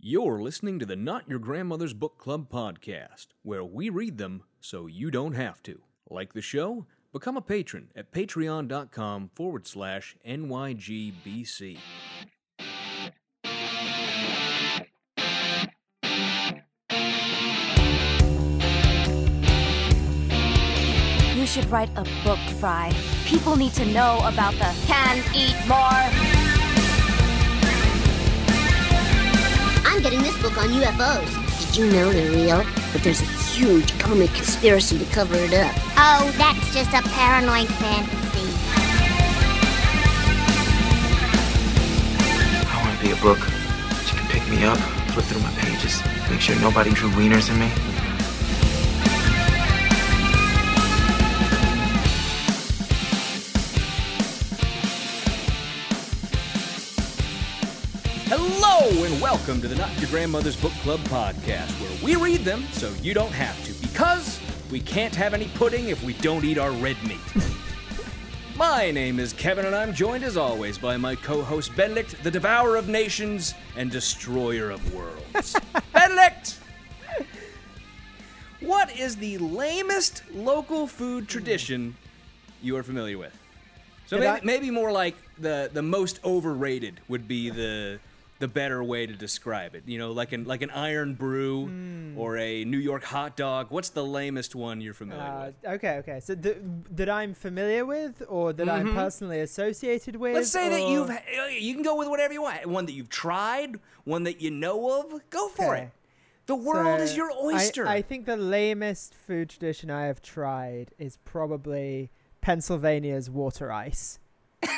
You're listening to the Not Your Grandmother's Book Club podcast, where we read them so you don't have to. Like the show? Become a patron at patreon.com forward slash NYGBC. You should write a book, Fry. People need to know about the can eat more. I'm getting this book on UFOs. Did you know they're real? But there's a huge government conspiracy to cover it up. Oh, that's just a paranoid fantasy. I want to be a book. You can pick me up, flip through my pages, make sure nobody drew wieners in me. Welcome to the Not Your Grandmother's Book Club podcast, where we read them so you don't have to, because we can't have any pudding if we don't eat our red meat. My name is Kevin, and I'm joined as always by my co host Benedict, the devourer of nations and destroyer of worlds. Benedict! What is the lamest local food tradition you are familiar with? So maybe, I- maybe more like the, the most overrated would be the the better way to describe it. You know, like an like an Irn-Bru Hmm. or a New York hot dog. What's the lamest one you're familiar Uh, with? okay, okay. So th- that I'm familiar with, or that I'm personally associated with. Mm-hmm. Let's say that you've uh, you can go with whatever you want. One that you've tried, one that you know of. Go for Okay. it. The world is So, your I- oyster. I, think the lamest food tradition I have tried is probably Pennsylvania's water ice,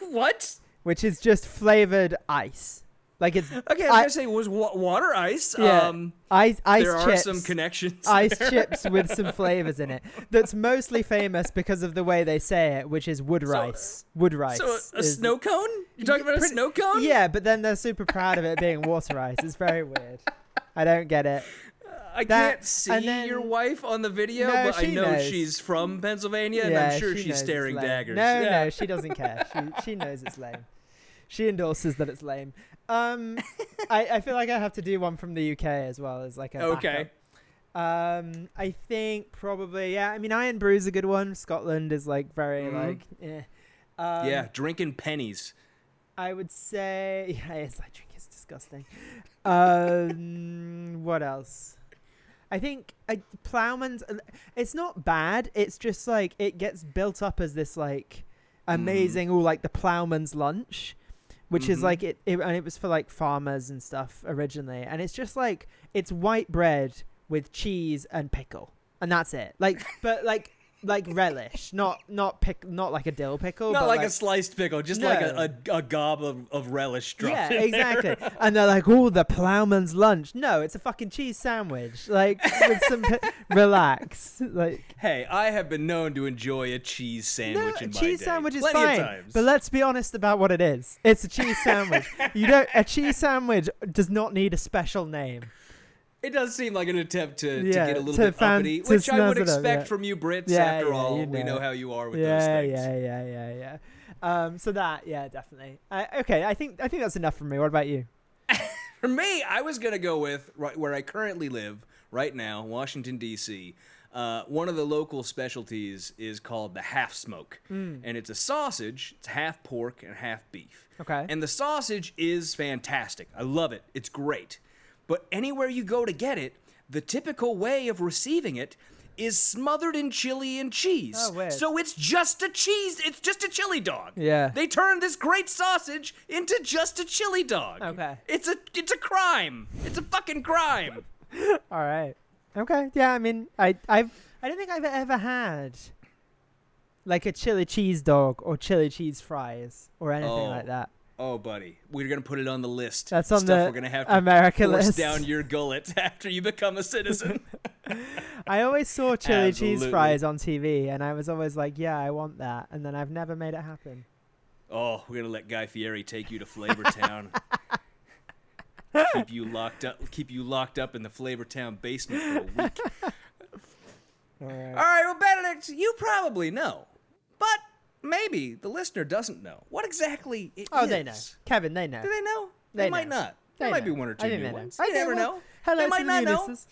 what? which is just flavored ice. Like it's Okay, I was I- gonna say it was water ice. yeah, Um, ice ice there chips. are some connections. ice there. chips with some flavors in it. That's mostly famous because of the way they say it, which is wood rice. Wood rice. So a, a is- snow cone? You're talking about a snow cone? Yeah, but then they're super proud of it being water ice. It's very weird. I don't get it. I That- can't see and then- your wife on the video, No, but I know knows. she's from Pennsylvania, and I'm sure she she's staring daggers. No, yeah. no, she doesn't care. She she knows it's lame. She endorses that it's lame. Um, I, I feel like I have to do one from the UK as well as like a Okay. backup. Um, I think probably yeah. I mean, Irn-Bru's a good one. Scotland is like very Mhm. like eh. Um, yeah, drinking pennies. I would say yeah, it's like drink is disgusting. Um, what else? I think uh, Plowman's. uh, It's not bad. It's just like it gets built up as this like amazing, all like the Plowman's lunch, which is Mhm. like it, it. And it was for like farmers and stuff originally, and it's just like it's white bread with cheese and pickle, and that's it. Like, but like like relish, not not pick, not like a dill pickle, Not but like, a sliced pickle, just like a, a, a gob of, of relish dropped Yeah, in there. exactly. and they're like, "Oh, the ploughman's lunch." No, it's a fucking cheese sandwich. Like with some pi- relax. Like hey, I have been known to enjoy a cheese no, sandwich a my cheese day. sandwich is Plenty fine. But let's be honest about what it is. It's a cheese sandwich. you don't. A cheese sandwich does not need a special name. It does seem like an attempt to, Yeah, to get a little bit fan- uppity, which I would it up, expect yeah. from you Brits. Yeah, after all, you we know. know how you are with those Yeah, things. yeah, yeah, yeah, yeah. Um, so that, yeah, definitely. I, okay, I think I think that's enough for me. What about you? For me, I was gonna go with right where I currently live right now, Washington D.C. Uh, one of the local specialties is called the half smoke, Hmm. and it's a sausage. It's half pork and half beef. Okay. And the sausage is fantastic. I love it. It's great. But anywhere you go to get it, the typical way of receiving it is smothered in chili and cheese. Oh. So it's just a cheese. It's just a chili dog. Yeah. They turned this great sausage into just a chili dog. Okay. It's a it's a crime. It's a fucking crime. All right. Okay. Yeah. I mean, I I've I don't think I've ever had like a chili cheese dog or chili cheese fries or anything Oh. like that. Oh, buddy, we're gonna put it on the list. That's on Stuff the we're gonna have to America force list. down your gullet after you become a citizen. I always saw chili cheese fries on TV, and I was always like, "Yeah, I want that," and then I've never made it happen. Oh, we're gonna let Guy Fieri take you to Flavortown. keep you locked up. Keep you locked up in the Flavor Town basement for a week. All right. All right, well, Benedict, you probably know, but maybe the listener doesn't know what exactly it Oh, they know. Kevin, they know. Do they know? They, They might know. not. There They might be one or two new know. ones. You never know. hello they might not know listeners.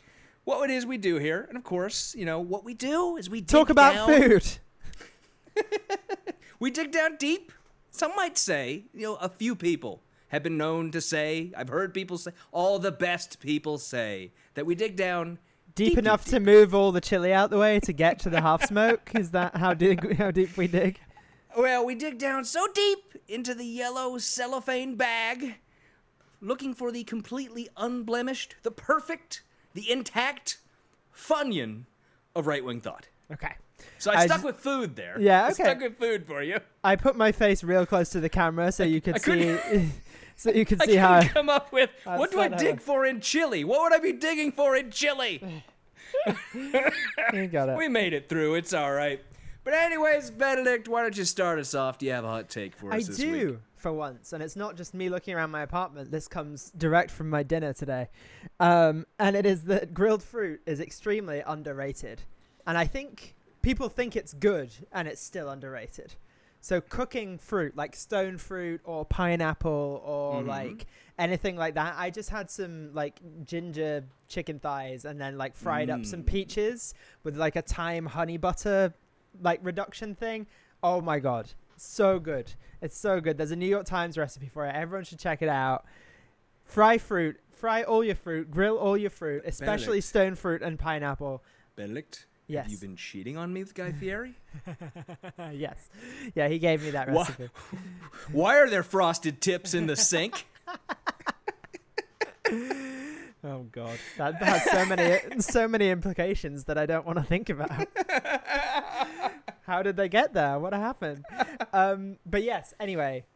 what it is we do here. And of course, you know, what we do is we Talk about down- food. We dig down deep. Some might say, you know, a few people have been known to say, I've heard people say, all the best people say, that we dig down Deep, Deep, enough deep, to move all the chili out the way to get to the half smoke. Is that how dig how deep we dig? Well, we dig down so deep into the yellow cellophane bag, looking for the completely unblemished, the perfect, the intact Funyun of right wing thought. Okay. So I, I stuck with food there. Yeah, I okay. stuck with food for you. I put my face real close to the camera so you could I see so you could I see how come up with what do I dig for in chili? What would I be digging for in chili? you got it. we made it through. It's all right. But anyways, Benedict, why don't you start us off? Do you have a hot take for I us this do week? for once, and it's not just me looking around my apartment. This comes direct from my dinner today, um, and it is that grilled fruit is extremely underrated, and I think people think it's good, and it's still underrated. So cooking fruit like stone fruit or pineapple or Mhm. like anything like that. I just had some like ginger chicken thighs and then like fried up some Mm. peaches with like a thyme honey butter like reduction thing. Oh my god, so good! It's so good. There's a New York Times recipe for it. Everyone should check it out. Fry fruit, fry all your fruit, grill all your fruit, especially Benedict. stone fruit and pineapple. Benedict, Yes. have you been cheating on me with Guy Fieri? yes, yeah, he gave me that recipe. Why are there frosted tips in the sink? Oh god, that has so many so many implications that I don't want to think about. How did they get there? What happened? Um, but yes, anyway,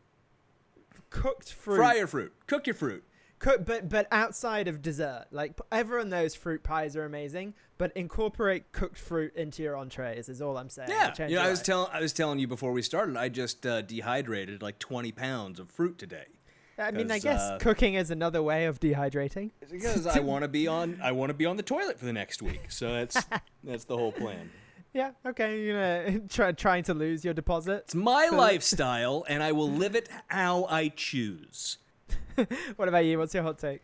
cooked fruit. Fry your fruit. Cook your fruit. Cook, but but outside of dessert, like everyone knows fruit pies are amazing, but incorporate cooked fruit into your entrees is all I'm saying. Yeah, you know, I was telling I was telling you before we started. I just uh, dehydrated like 20 pounds of fruit today I mean, I guess uh, cooking is another way of dehydrating. because I want to be on I want to be on the toilet for the next week. So that's that's the whole plan. Yeah, okay, you know, try trying to lose your deposit. It's my lifestyle, and I will live it how I choose. What about you? What's your hot take?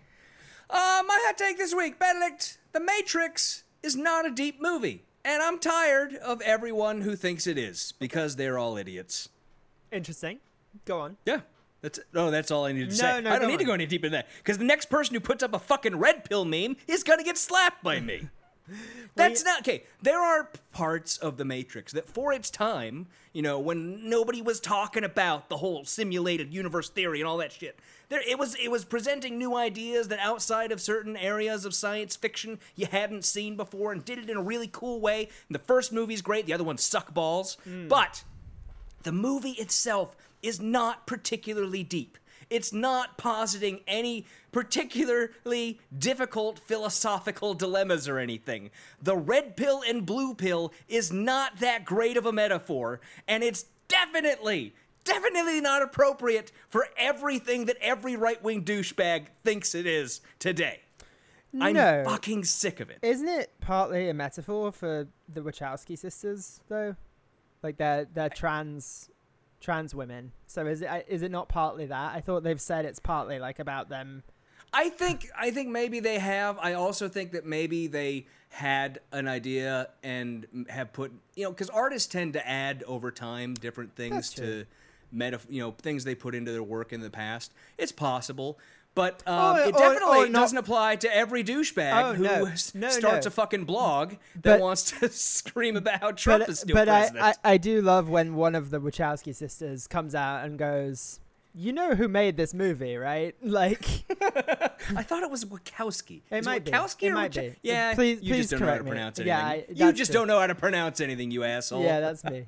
Uh, my hot take this week, Benedict. The Matrix is not a deep movie, and I'm tired of everyone who thinks it is because they're all idiots. Interesting. Go on. Yeah. That's no, that's all I need to No, say. no, I don't need to go any deeper than that because the next person who puts up a fucking red pill meme is gonna get slapped by me. That's not okay. There are parts of the Matrix that, for its time, you know, when nobody was talking about the whole simulated universe theory and all that shit, there it was. It was presenting new ideas that outside of certain areas of science fiction you hadn't seen before, and did it in a really cool way. And the first movie's great. The other ones suck balls, hmm. but the movie itself is not particularly deep. It's not positing any particularly difficult philosophical dilemmas or anything. The red pill and blue pill is not that great of a metaphor, and it's definitely, definitely not appropriate for everything that every right wing douchebag thinks it is today. I'm fucking sick of it. Isn't it partly a metaphor for the Wachowski sisters, though? Like they're they're trans trans women. So is it is it not partly that? I thought they've said it's partly like about them. I think I think maybe they have. I also think that maybe they had an idea and have put you know because artists tend to add over time different things to meta you know things they put into their work in the past. It's possible. But um, Or- it definitely or not- doesn't apply to every douchebag Oh, who no. No, starts no. a fucking blog that But- wants to scream about how Trump but is still but I, president. I I do love when one of the Wachowski sisters comes out and goes, "You know who made this movie, right?" Like I thought it was Wachowski. It Is might be. Wachowski It might Wacha- be. Yeah, Please- you please just don't know how to correct me. pronounce anything. Yeah, I- you just true. don't know how to pronounce anything, you asshole. yeah, that's me.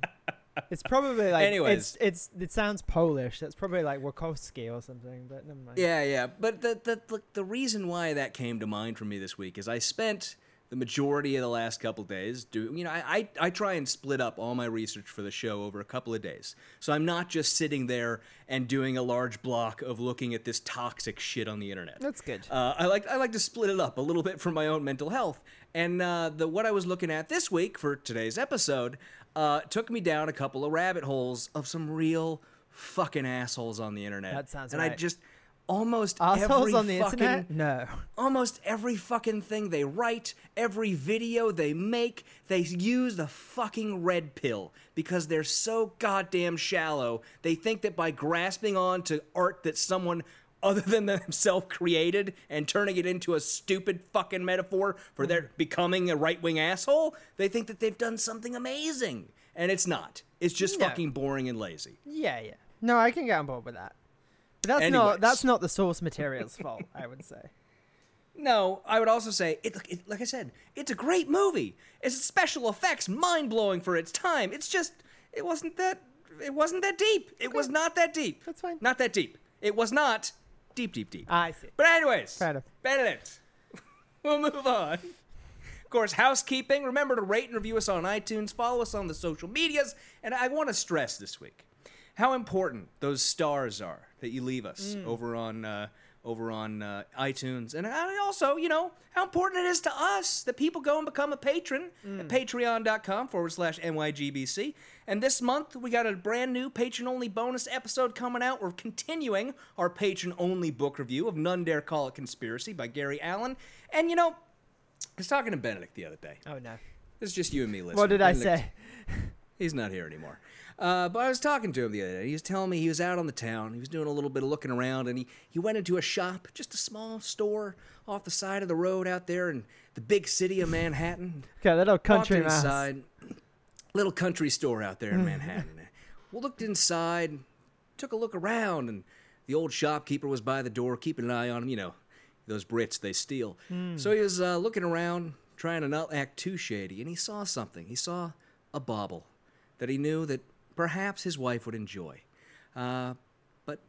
It's probably like Anyways. it's it's it sounds Polish. That's probably like Wachowski or something, but never mind. Yeah, yeah. But the, the the the reason why that came to mind for me this week is I spent the majority of the last couple days do you know I, I I try and split up all my research for the show over a couple of days. So I'm not just sitting there and doing a large block of looking at this toxic shit on the internet. That's good. Uh, I like I like to split it up a little bit for my own mental health. And uh, the what I was looking at this week for today's episode uh, took me down a couple of rabbit holes of some real fucking assholes on the internet. That sounds And I just almost Assholes every on the fucking internet? No. almost every fucking thing they write, every video they make, they use the fucking red pill because they're so goddamn shallow. They think that by grasping on to art that someone other than themselves created and turning it into a stupid fucking metaphor for their mm-hmm. becoming a right-wing asshole, they think that they've done something amazing. And it's not. It's just No. fucking boring and lazy. Yeah, yeah. No, I can get on board with that. But that's not that's not the source material's fault, I would say. No, I would also say it, it. Like I said, it's a great movie. It's special effects, mind blowing for its time. It's just, it wasn't that. It wasn't that deep. It was not that deep. That's fine. Not that deep. It was not deep, deep, deep. I see. But anyways, Fair enough. Benedict, we'll move on. Of course, housekeeping. Remember to rate and review us on iTunes. Follow us on the social medias. And I want to stress this week how important those stars are that you leave us Mm. over on uh, over on uh, iTunes, and also, you know, how important it is to us that people go and become a patron Mm. at patreon.com forward slash NYGBC. And this month, we got a brand new patron only bonus episode coming out. We're continuing our patron only book review of None Dare Call It Conspiracy by Gary Allen. And, you know, I was talking to Benedict the other day. Oh no. This is just you and me listening. What did I say? He's not here anymore. Uh, but I was talking to him the other day. He was telling me he was out on the town. He was doing a little bit of looking around, and he, he went into a shop, just a small store off the side of the road out there in the big city of Manhattan. Okay, that little country Walked mouse. inside, little country store out there in Manhattan. we looked inside, took a look around, and the old shopkeeper was by the door, keeping an eye on him. You know, those Brits they steal. So he was uh, looking around, trying to not act too shady, and he saw something. He saw a bauble that he knew that perhaps his wife would enjoy. Uh, but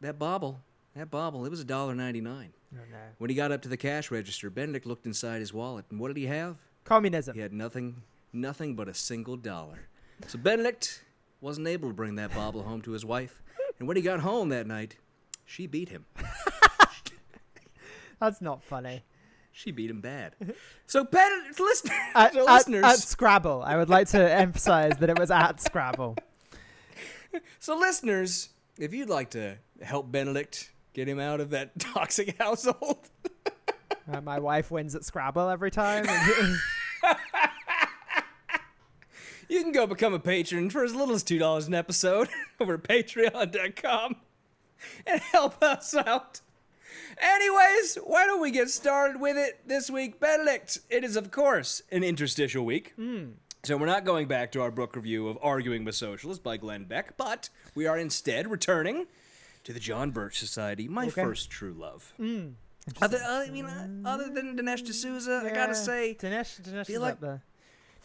that bauble, that bauble, it was a dollar ninety-nine. Oh no. When he got up to the cash register, Benedict looked inside his wallet, and what did he have? Communism. He had nothing, nothing but a single dollar. So Benedict wasn't able to bring that bauble home to his wife, and when he got home that night, she beat him. That's not funny. She beat him bad. So, Benedict, listen, At, so at- listeners, at Scrabble, I would like to emphasize that it was at Scrabble. so listeners, if you'd like to help Benedict get him out of that toxic household, Uh, my wife wins at Scrabble every time. you can go become a patron for as little as two dollars an episode over at Patreon.com and help us out. Anyways, why don't we get started with it this week, Benedict? It is, of course, an interstitial week. So we're not going back to our book review of Arguing with Socialists by Glenn Beck, but we are instead returning to the John Birch Society, my first true love. Other, I mean, uh, other than Dinesh D'Souza, I gotta say, Dinesh, Dinesh feel like- feel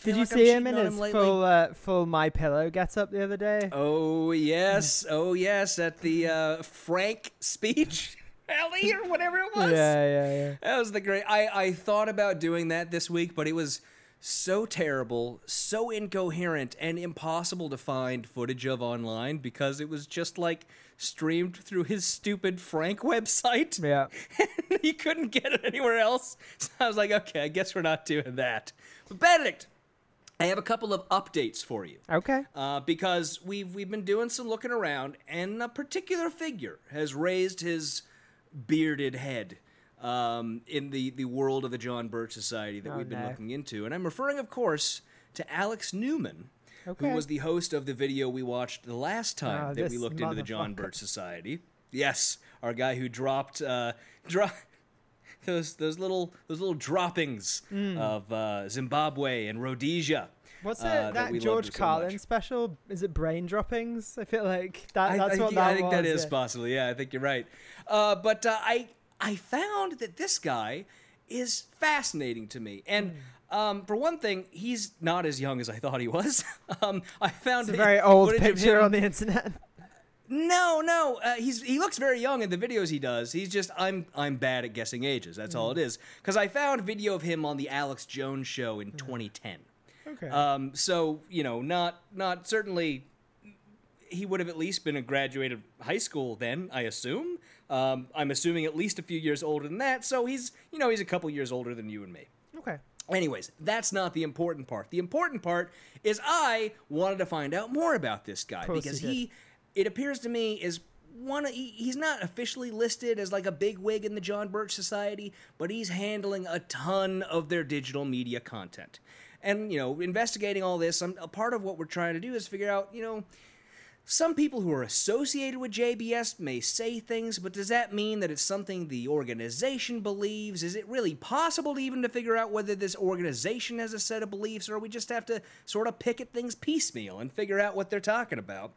Did you like I'm see him in his him full uh, full My Pillow get up the other day? Oh yes, oh yes, at the uh, Frank speech rally or whatever it was. Yeah, yeah, yeah. That was the great. I I thought about doing that this week, but it was so terrible, so incoherent, and impossible to find footage of online because it was just like streamed through his stupid Frank website. Yeah. he couldn't get it anywhere else. So I was like, okay, I guess we're not doing that. But Benedict, I have a couple of updates for you Okay. uh, because we've we've been doing some looking around, and a particular figure has raised his bearded head um, in the the world of the John Birch Society that Oh, we've been no. looking into, and I'm referring, of course, to Alex Newman. Okay. Who was the host of the video we watched the last time Oh, that we looked into the John. Birch Society? Yes, our guy who dropped uh, dro- those those little those little droppings Hmm. of uh, Zimbabwe and Rhodesia. What's it? uh, that that George Carlin special? Is it Brain Droppings? I feel like that. I, That's I what think, that I think that was, is yeah. possible. Yeah, I think you're right. Uh, but uh, I I found that this guy is fascinating to me, and um, for one thing, he's not as young as I thought he was. um, I found a very old picture on the internet. No, no, uh, he's he looks very young in the videos he does. He's just I'm I'm bad at guessing ages. That's all it Hmm. Because I found video of him on the Alex Jones show in 2010. Okay. Um, so you know, not not certainly. He would have at least been a graduate of high school then, I assume. Um, I'm assuming at least a few years older than that. So he's you know he's a couple years older than you and me. okay. Anyways, that's not the important part. The important part is I wanted to find out more about this guy because he, it appears to me, is one. He, he's not officially listed as like a big wig in the John Birch Society, but he's handling a ton of their digital media content. And you know, investigating all this, um, a part of what we're trying to do is figure out, you know, some people who are associated with JBS may say things, but does that mean that it's something the organization believes? Is it really possible to even to figure out whether this organization has a set of beliefs, or we just have to sort of pick at things piecemeal and figure out what they're talking about?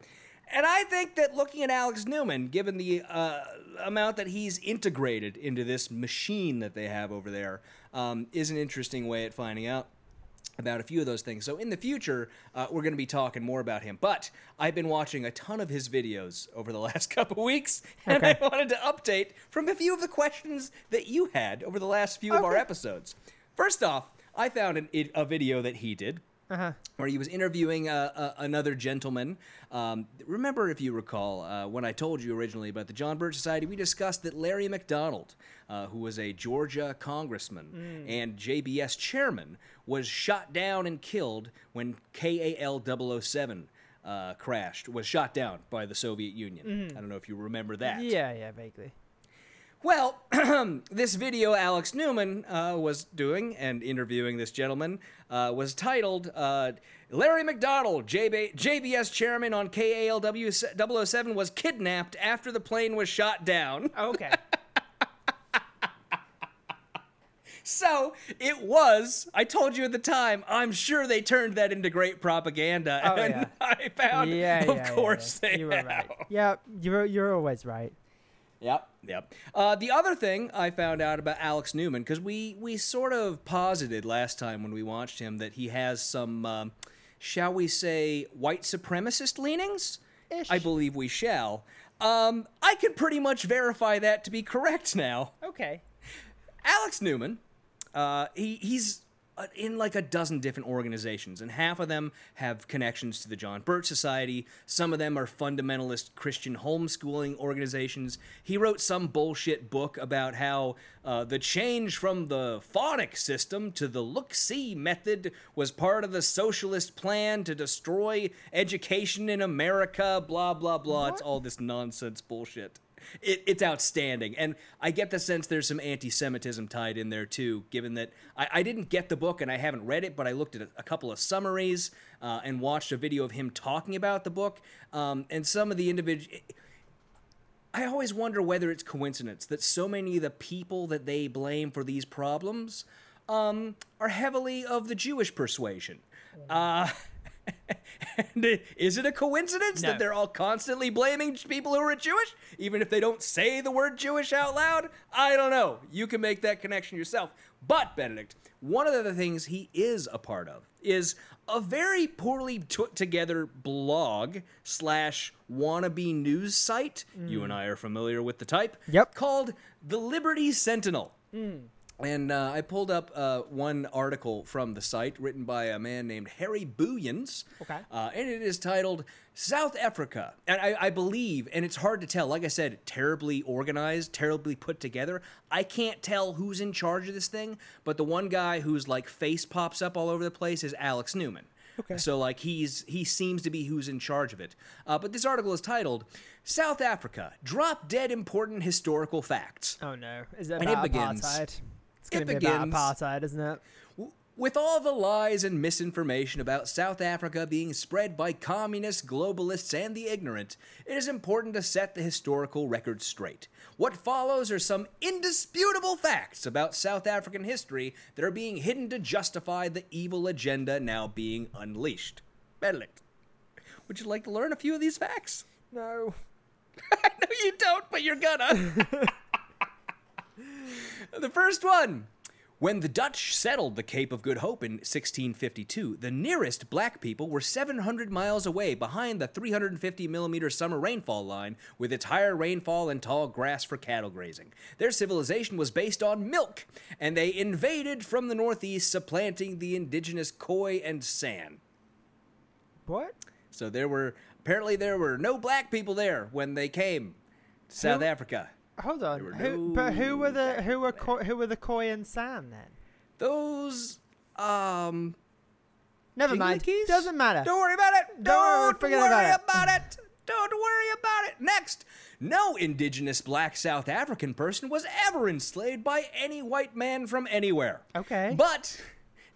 And I think that looking at Alex Newman, given the uh, amount that he's integrated into this machine that they have over there, um, is an interesting way at finding out about a few of those things. So in the future, uh, we're going to be talking more about him. But I've been watching a ton of his videos over the last couple weeks, and Okay. I wanted to update from a few of the questions that you had over the last few of our episodes. First off, I found an, a video that he did Uh-huh. where he was interviewing uh, uh, another gentleman. Um, remember, if you recall, uh, when I told you originally about the John Birch Society, we discussed that Larry McDonald, uh, who was a Georgia congressman and JBS chairman, was shot down and killed when KAL 007 uh, crashed, was shot down by the Soviet Union. I don't know if you remember that. Yeah, yeah, vaguely. Well, this video Alex Newman uh, was doing and interviewing this gentleman uh, was titled uh, Larry McDonald, JB- JBS chairman on KALW 007, was kidnapped after the plane was shot down. Okay. So it was, I told you at the time, I'm sure they turned that into great propaganda. Oh, and yeah. I found, yeah, of yeah, course, yeah, yeah. they You were have. right. Yeah, you're you're always right. Yep, yep. Uh, the other thing I found out about Alex Newman, because we we sort of posited last time when we watched him that he has some, um, shall we say, white supremacist leanings. Ish. I believe we shall. Um, I can pretty much verify that to be correct now. Okay. Alex Newman, uh, he he's in like a dozen different organizations, and half of them have connections to the John Birch Society. Some of them are fundamentalist Christian homeschooling organizations. He wrote some bullshit book about how uh, the change from the phonic system to the look-see method was part of the socialist plan to destroy education in America. Blah blah blah. It's all this nonsense bullshit it, it's outstanding. And I get the sense there's some anti Semitism tied in there too, given that I, I didn't get the book and I haven't read it, but I looked at a, a couple of summaries uh, and watched a video of him talking about the book. Um, and some of the individual. I always wonder whether it's coincidence that so many of the people that they blame for these problems um, are heavily of the Jewish persuasion. Uh, Uh, is it a coincidence No. that they're all constantly blaming people who are Jewish, even if they don't say the word Jewish out loud? I don't know. You can make that connection yourself. But, Benedict, one of the things he is a part of is a very poorly put together blog slash wannabe news site. You and mm. I are familiar with the type. Yep. Called The Liberty Sentinel. Mm. And uh, I pulled up uh, one article from the site written by a man named Harry Booyens. Okay. Uh, and it is titled South Africa. And I, I believe, and it's hard to tell, like I said, terribly organized, terribly put together. I can't tell who's in charge of this thing, but the one guy whose like face pops up all over the place is Alex Newman. Okay. So like he's he seems to be who's in charge of it. Uh, but this article is titled "South Africa: Drop Dead Important Historical Facts." Oh no. Is it And it about begins- apartheid? It's it gonna be about begins- apartheid, isn't it? With all the lies and misinformation about South Africa being spread by communists, globalists, and the ignorant, it is important to set the historical record straight. What follows are some indisputable facts about South African history that are being hidden to justify the evil agenda now being unleashed. Benedict, would you like to learn a few of these facts? No. I know you don't, but you're gonna. the first one. When the Dutch settled the Cape of Good Hope in 1652, the nearest black people were 700 miles away behind the 350 millimeter summer rainfall line with its higher rainfall and tall grass for cattle grazing. Their civilization was based on milk, and they invaded from the northeast, supplanting the indigenous Khoi and San. What? So there were apparently there were no black people there when they came to South Africa. Hold on. Who, but who were the who were Ko- who were the Khoi and San then? Those um Never mind. Jinglies? Doesn't matter. Don't worry about it. Don't worry, Don't worry about about it. it. Don't worry about it. Next, no indigenous black South African person was ever enslaved by any white man from anywhere. Okay. But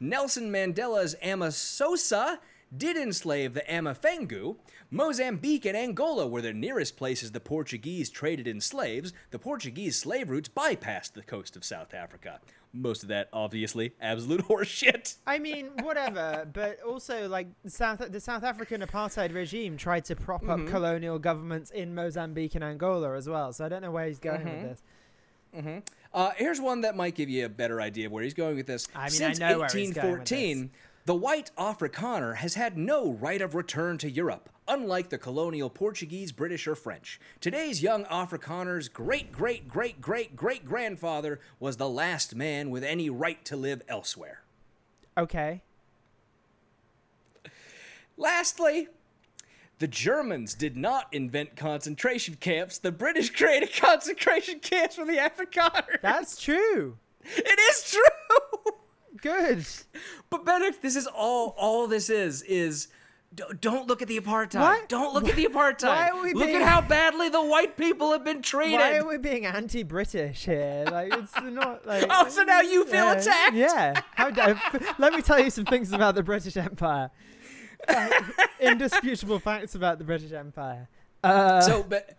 Nelson Mandela's AmaXhosa did enslave the Amafengu. Mozambique and Angola were the nearest places the Portuguese traded in slaves. The Portuguese slave routes bypassed the coast of South Africa. Most of that, obviously, absolute horseshit. I mean, whatever, but also like the South the South African apartheid regime tried to prop Mm-hmm. up colonial governments in Mozambique and Angola as well. So I don't know where he's going Mm-hmm. with this. Uh, here's one that might give you a better idea of where he's going with this. I mean, I Since know where he's going with 1814, the white Afrikaner has had no right of return to Europe, unlike the colonial Portuguese, British, or French. Today's young Afrikaner's great great great great great grandfather was the last man with any right to live elsewhere. Okay. Lastly, the Germans did not invent concentration camps. The British created concentration camps for the Afrikaners. That's true. it is true. Good. But Benedict, this is all. All this is is. Don't look at the apartheid. What? Don't look at the apartheid. Why are we look being- at how badly the white people have been treated. Why are we being anti-British here? Like it's not like. Oh, so now you feel yeah, attacked? Yeah. How da- Let me tell you some things about the British Empire. Uh, indisputable facts about the British Empire. Uh, so, but.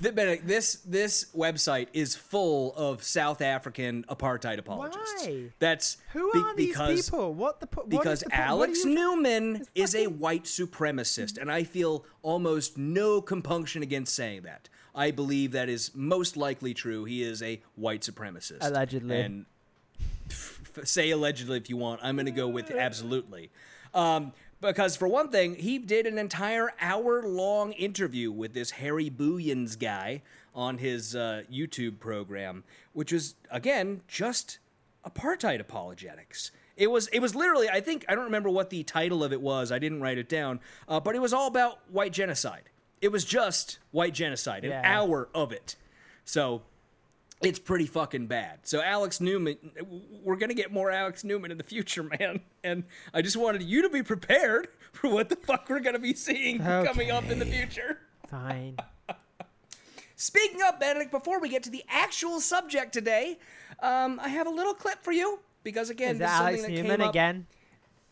Benedict, this this website is full of South African apartheid apologists. Why? That's who be- are these because people? What the? what because the Alex you- Newman is a white supremacist, and I feel almost no compunction against saying that. I believe that is most likely true. He is a white supremacist. Allegedly. And say allegedly if you want. I'm going to go with absolutely. Um, because for one thing, he did an entire hour-long interview with this Harry Booyens guy on his uh, YouTube program, which was again just apartheid apologetics. It was it was literally I think I don't remember what the title of it was. I didn't write it down, uh, but it was all about white genocide. It was just white genocide, an Yeah. hour of it. So it's pretty fucking bad. So Alex Newman, we're gonna get more Alex Newman in the future, man. And I just wanted you to be prepared for what the fuck we're gonna be seeing coming up in the future. Fine. Speaking of Benedict, before we get to the actual subject today, um, I have a little clip for you because again, Is this is Alex something that Newman came up- again?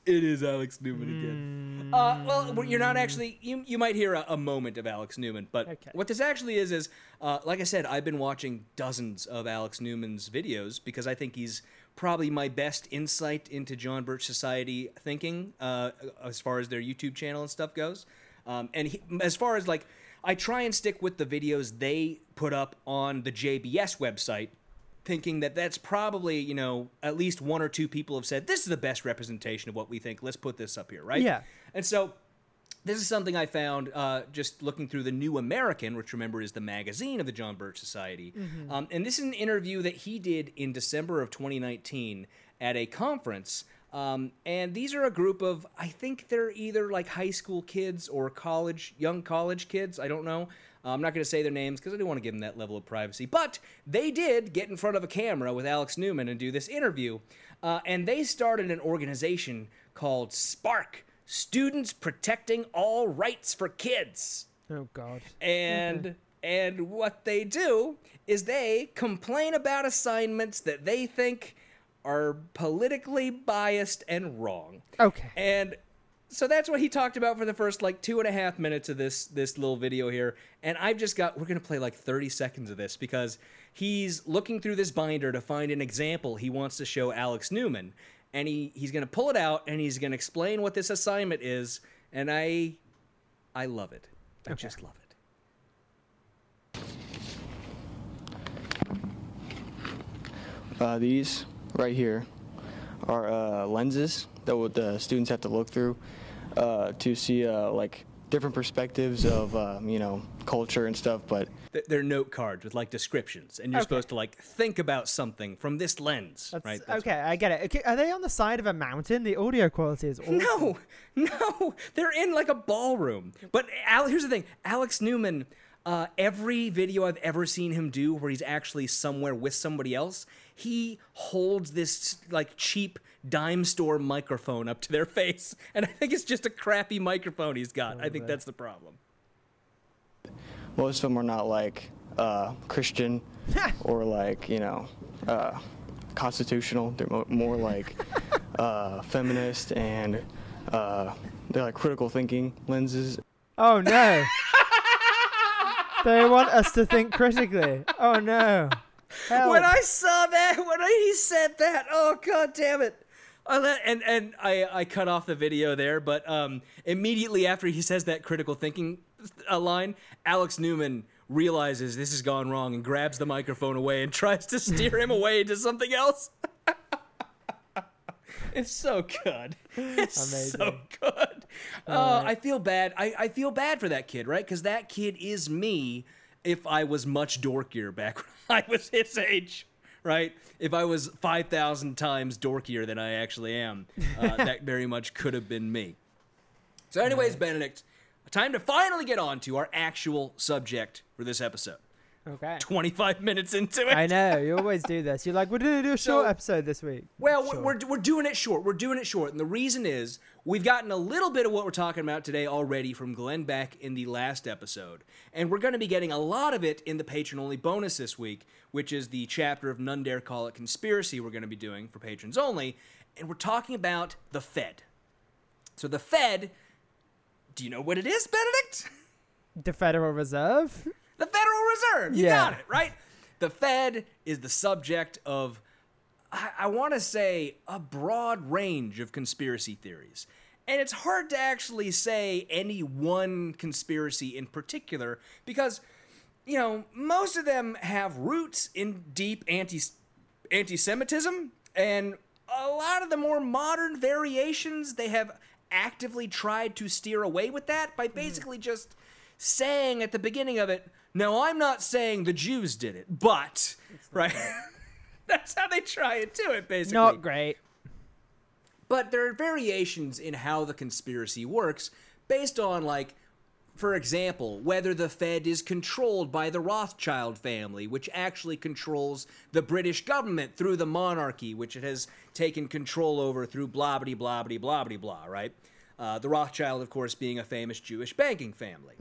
It is Alex Newman again. Uh, well, you're not actually. You you might hear a, a moment of Alex Newman, but Okay. what this actually is is, uh, like I said, I've been watching dozens of Alex Newman's videos because I think he's probably my best insight into John Birch Society thinking uh, as far as their YouTube channel and stuff goes. Um, and he, as far as like, I try and stick with the videos they put up on the JBS website thinking that that's probably you know at least one or two people have said this is the best representation of what we think let's put this up here right Yeah. And so this is something i found uh, just looking through the new american which remember is the magazine of the john birch society. Um, and this is an interview that he did in december of 2019 at a conference. Um, and these are a group of i think they're either like high school kids or college young college kids i don't know. Uh, I'm not going to say their names because I don't want to give them that level of privacy. But they did get in front of a camera with Alex Newman and do this interview. Uh, and they started an organization called Spark Students Protecting All Rights for Kids. Oh God. And. And what they do is they complain about assignments that they think are politically biased and wrong. Okay. And so that's what he talked about for the first like two and a half minutes of this this little video here. And I've just got we're gonna play like 30 seconds of this because he's looking through this binder to find an example he wants to show Alex Newman. And he, he's gonna pull it out and he's gonna explain what this assignment is. And I I love it. I just love it. Uh, these right here are uh, lenses that would, the students have to look through uh, to see uh, like different perspectives of um, you know culture and stuff. But They're note cards with like descriptions, and you're Okay. supposed to like think about something from this lens, That's, right? That's okay, I get it. Okay, are they on the side of a mountain? The audio quality is awful. No, no, they're in like a ballroom. But Al, here's the thing: Alex Newman. Uh, every video I've ever seen him do, where he's actually somewhere with somebody else, he holds this like cheap dime store microphone up to their face, and I think it's just a crappy microphone he's got. I think that's the problem. most of them are not like uh, Christian or like you know uh, constitutional. They're more like uh, feminist and uh, they're like critical thinking lenses. Oh no. they want us to think critically. Oh no. Help. When I saw that, when he said that, oh god damn it! Let, and and I I cut off the video there, but um immediately after he says that critical thinking uh, line, Alex Newman realizes this has gone wrong and grabs the microphone away and tries to steer him away to something else. it's so good. It's so Amazing. good. Uh, I feel bad. I, I feel bad for that kid, right? Because that kid is me if I was much dorkier back when I was his age, right? If I was 5,000 times dorkier than I actually am, uh, that very much could have been me. So, anyways, Benedict, time to finally get on to our actual subject for this episode. Okay. 25 minutes into it. I know, you always do this. You're like, we're going to do a short So- episode this week. Well, Sure. we're, we're, we're doing it short. We're doing it short. And the reason is we've gotten a little bit of what we're talking about today already from Glenn Beck in the last episode. And we're going to be getting a lot of it in the patron only bonus this week, which is the chapter of None Dare Call It Conspiracy we're going to be doing for patrons only. And we're talking about the Fed. So, the Fed, do you know what it is, Benedict? The Federal Reserve? The Federal Reserve. You Yeah. got it, right? The Fed is the subject of, I, I want to say, a broad range of conspiracy theories. And it's hard to actually say any one conspiracy in particular because, you know, most of them have roots in deep anti anti Semitism, and a lot of the more modern variations, they have actively tried to steer away with that by hmm. basically just saying at the beginning of it, no, I'm not saying the Jews did it, but, right? That's how they try and do it, basically. Not great. But there are variations in how the conspiracy works based on, like, for example, whether the Fed is controlled by the Rothschild family, which actually controls the British government through the monarchy, which it has taken control over through blah blah blah blah blah blah blah, right? Uh, the Rothschild, of course, being a famous Jewish banking family.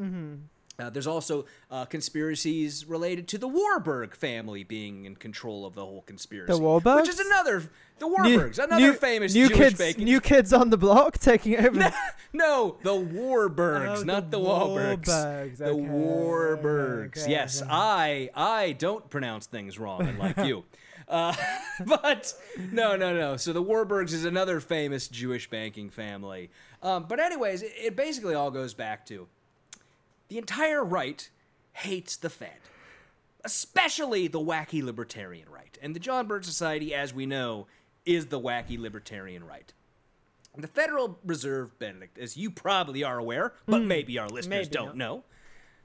Uh, there's also uh, conspiracies related to the Warburg family being in control of the whole conspiracy. The Warburgs? Which is another, the Warburgs, another famous new Jewish kids, banking New kids on the block taking over. no, the Warburgs, Oh, not the the, Wahlbergs. Warburgs, The okay, Warburgs. okay, yes. I I don't pronounce things wrong, unlike you. Uh, but no, no, no. So the Warburgs is another famous Jewish banking family. Um, but anyways, it, it basically all goes back to the entire right hates the Fed, especially the wacky libertarian right. And the John Birch Society, as we know, is the wacky libertarian right. The Federal Reserve, Benedict, as you probably are aware, but maybe our listeners maybe don't not. know,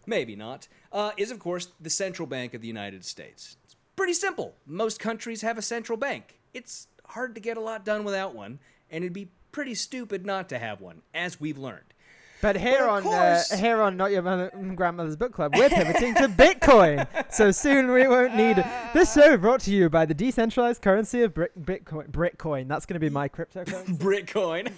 maybe not, uh, is of course the central bank of the United States. It's pretty simple. Most countries have a central bank. It's hard to get a lot done without one, and it'd be pretty stupid not to have one, as we've learned. But here on uh, here on Not Your Mother, mm, Grandmother's Book Club, we're pivoting to Bitcoin. So soon we won't need it. This show brought to you by the decentralized currency of Brit- Bitcoin. Bitcoin. That's going to be my cryptocurrency. Bitcoin.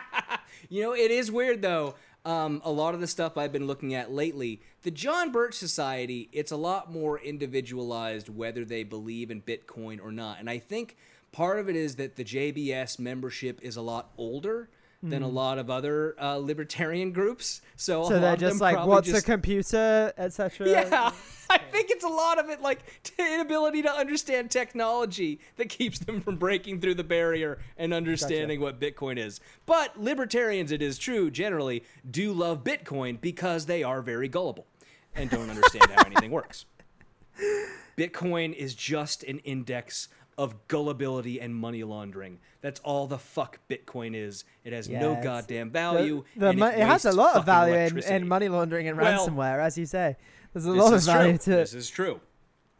you know, it is weird though. Um, a lot of the stuff I've been looking at lately, the John Birch Society, it's a lot more individualized whether they believe in Bitcoin or not. And I think part of it is that the JBS membership is a lot older than a lot of other uh, libertarian groups. So, so they're just like, what's just, a computer, etc. yeah, I think it's a lot of it like t- inability to understand technology that keeps them from breaking through the barrier and understanding what Bitcoin is. But libertarians, it is true, generally do love Bitcoin because they are very gullible and don't understand how anything works. Bitcoin is just an index of gullibility and money laundering. That's all the fuck Bitcoin is. It has Yeah, no goddamn value. the mo- it, it has a lot of value in, in money laundering and Well, ransomware, as you say. There's a lot of value true. to This is true.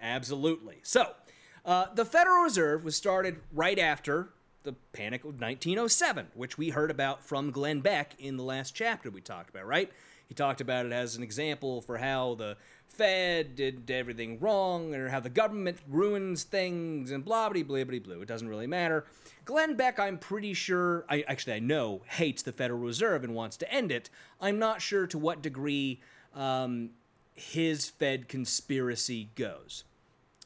Absolutely. So, uh, the Federal Reserve was started right after the Panic of 1907, which we heard about from Glenn Beck in the last chapter we talked about, right? He talked about it as an example for how the Fed did everything wrong, or how the government ruins things, and blah blah blah blah blah. It doesn't really matter. Glenn Beck, I'm pretty sure, I actually I know, hates the Federal Reserve and wants to end it. I'm not sure to what degree um, his Fed conspiracy goes.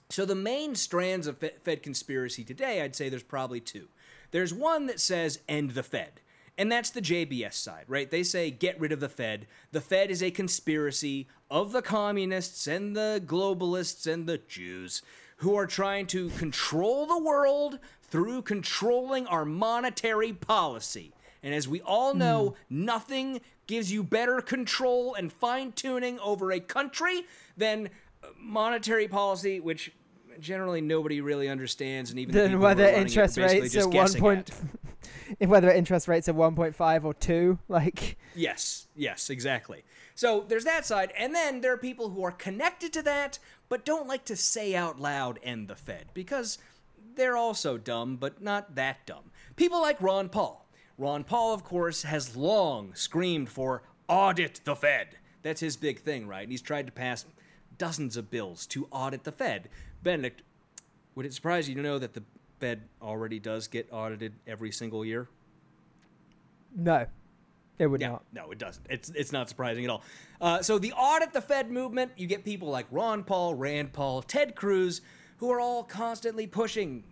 So the main strands of Fe- Fed conspiracy today, I'd say there's probably two. There's one that says end the Fed. And that's the JBS side, right? They say get rid of the Fed. The Fed is a conspiracy of the communists and the globalists and the Jews who are trying to control the world through controlling our monetary policy. And as we all know, nothing gives you better control and fine tuning over a country than uh, monetary policy, which generally nobody really understands. And even Then are whether running it are interest rates are one point, whether interest rates are one point five or two, like Yes, yes, exactly. So there's that side, and then there are people who are connected to that, but don't like to say out loud "end the Fed" because they're also dumb, but not that dumb. People like Ron Paul. Ron Paul, of course, has long screamed for audit the Fed. That's his big thing, right? And he's tried to pass dozens of bills to audit the Fed. Benedict, would it surprise you to know that the Fed already does get audited every single year? no, it would Yeah, not. no, it doesn't. It's it's not surprising at all. Uh, so the audit the Fed movement, you get people like Ron Paul, Rand Paul, Ted Cruz, who are all constantly pushing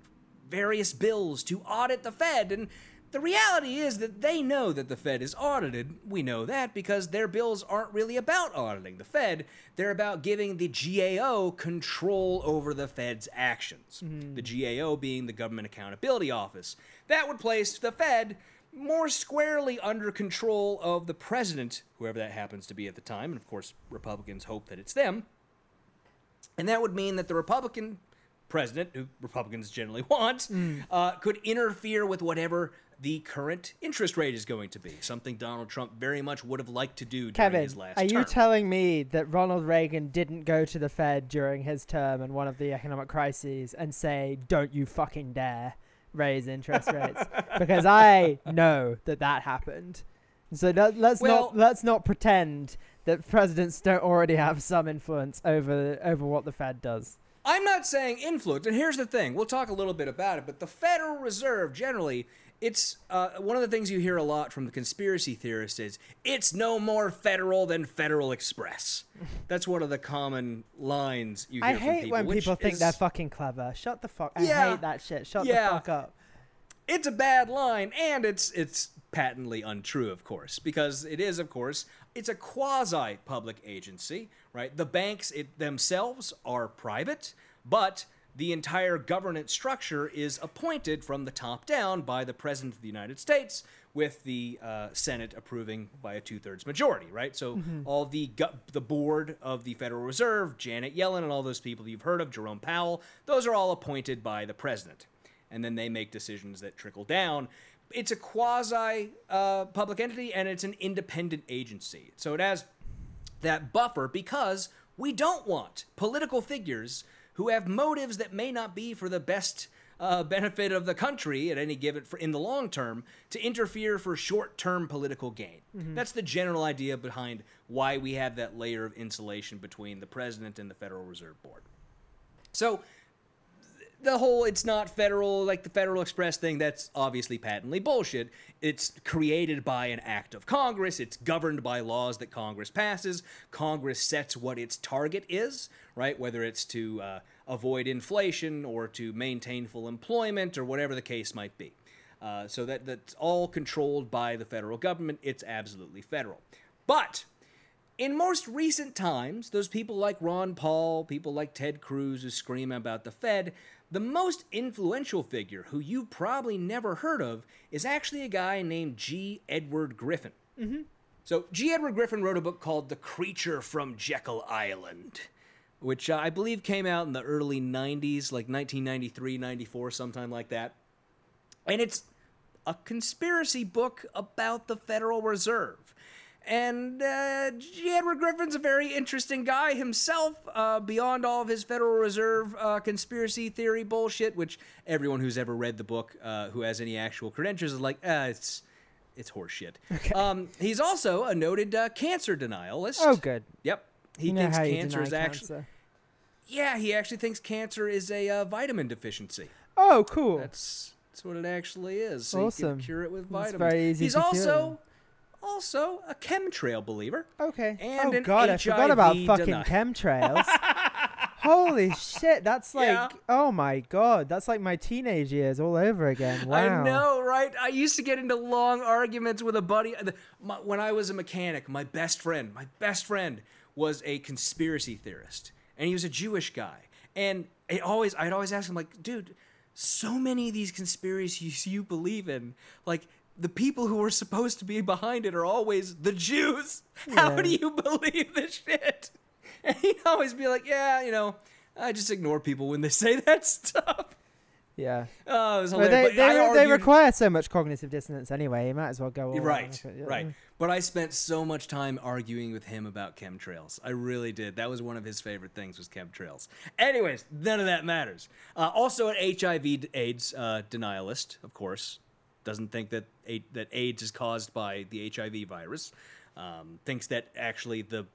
various bills to audit the Fed, and the reality is that they know that the Fed is audited. We know that because their bills aren't really about auditing the Fed. They're about giving the GAO control over the Fed's actions. The GAO being the Government Accountability Office. That would place the Fed more squarely under control of the president, whoever that happens to be at the time. And of course, Republicans hope that it's them. And that would mean that the Republican president, who Republicans generally want, uh, could interfere with whatever the current interest rate is going to be. Something Donald Trump very much would have liked to do during Kevin, his last are you telling me that Ronald Reagan didn't go to the Fed during his term and one of the economic crises and say, "Don't you fucking dare raise interest rates"? because I know that that happened. So let, let's Well- not let's not pretend that presidents don't already have some influence over over what the Fed does. I'm not saying influence, and here's the thing. We'll talk a little bit about it, but the Federal Reserve generally, it's uh, one of the things you hear a lot from the conspiracy theorists is it's no more federal than Federal Express. That's one of the common lines you hear I hate people, when people think is- they're fucking clever. Shut the fuck. I Yeah. hate that shit. Shut Yeah. the fuck up. it's a bad line and it's it's patently untrue of course because it is of course it's a quasi public agency right the banks it, themselves are private but the entire governance structure is appointed from the top down by the president of the united states with the uh, senate approving by a two-thirds majority right so all the gu- the board of the federal reserve janet yellen and all those people you've heard of jerome powell those are all appointed by the president and then they make decisions that trickle down. It's a quasi uh, public entity and it's an independent agency. So it has that buffer because we don't want political figures who have motives that may not be for the best uh, benefit of the country at any given for in the long term to interfere for short-term political gain. That's the general idea behind why we have that layer of insulation between the president and the Federal Reserve Board. So the whole it's not federal like the federal express thing that's obviously patently bullshit. It's created by an act of congress. It's governed by laws that congress passes. Congress sets what its target is right? Whether it's to uh, avoid inflation or to maintain full employment or whatever the case might be. Uh, so that that's all controlled by the federal government. It's absolutely federal. But in most recent times, those people like Ron Paul, people like Ted Cruz who scream about the Fed, the most influential figure who you probably never heard of is actually a guy named G. Edward Griffin. Mm-hmm. So, G. Edward Griffin wrote a book called The Creature from Jekyll Island, which uh, I believe came out in the early 90s, like 1993, 94, sometime like that. And it's a conspiracy book about the Federal Reserve. And uh, G. Edward Griffin's a very interesting guy himself, uh, beyond all of his Federal Reserve uh, conspiracy theory bullshit, which everyone who's ever read the book, uh, who has any actual credentials, is like, ah, it's it's horseshit. Um, he's also a noted uh, cancer denialist. Oh, good. Yep. He You thinks cancer is actually. cancer. Yeah, he actually thinks cancer is a uh, vitamin deficiency. Oh, cool. That's that's what it actually is. So you Awesome. can cure it with vitamins. very easy He's to cure also also a chemtrail believer. Okay. And oh an God, I forgot about HIV fucking denier. chemtrails. Holy shit, that's like, Yeah. oh my God, that's like my teenage years all over again. Wow. I know, right? I used to get into long arguments with a buddy. My- When I was a mechanic, my best friend, my best friend was a conspiracy theorist, and he was a Jewish guy. And it always, I'd always ask him, like, dude, so many of these conspiracies you believe in, like. The people who are supposed to be behind it are always the Jews. How do you believe this shit? And he'd always be like, "Yeah, you know, I just ignore people when they say that stuff." Yeah. Oh, it was hilarious. they, they, they argued- require so much cognitive dissonance anyway. You might as well go all Right. Yeah. right. But I spent so much time arguing with him about chemtrails. I really did. That was one of his favorite things was chemtrails. Anyways, none of that matters. Uh, also, an HIV/AIDS uh, denialist, of course, doesn't think that that AIDS is caused by the HIV virus. Um, thinks that actually the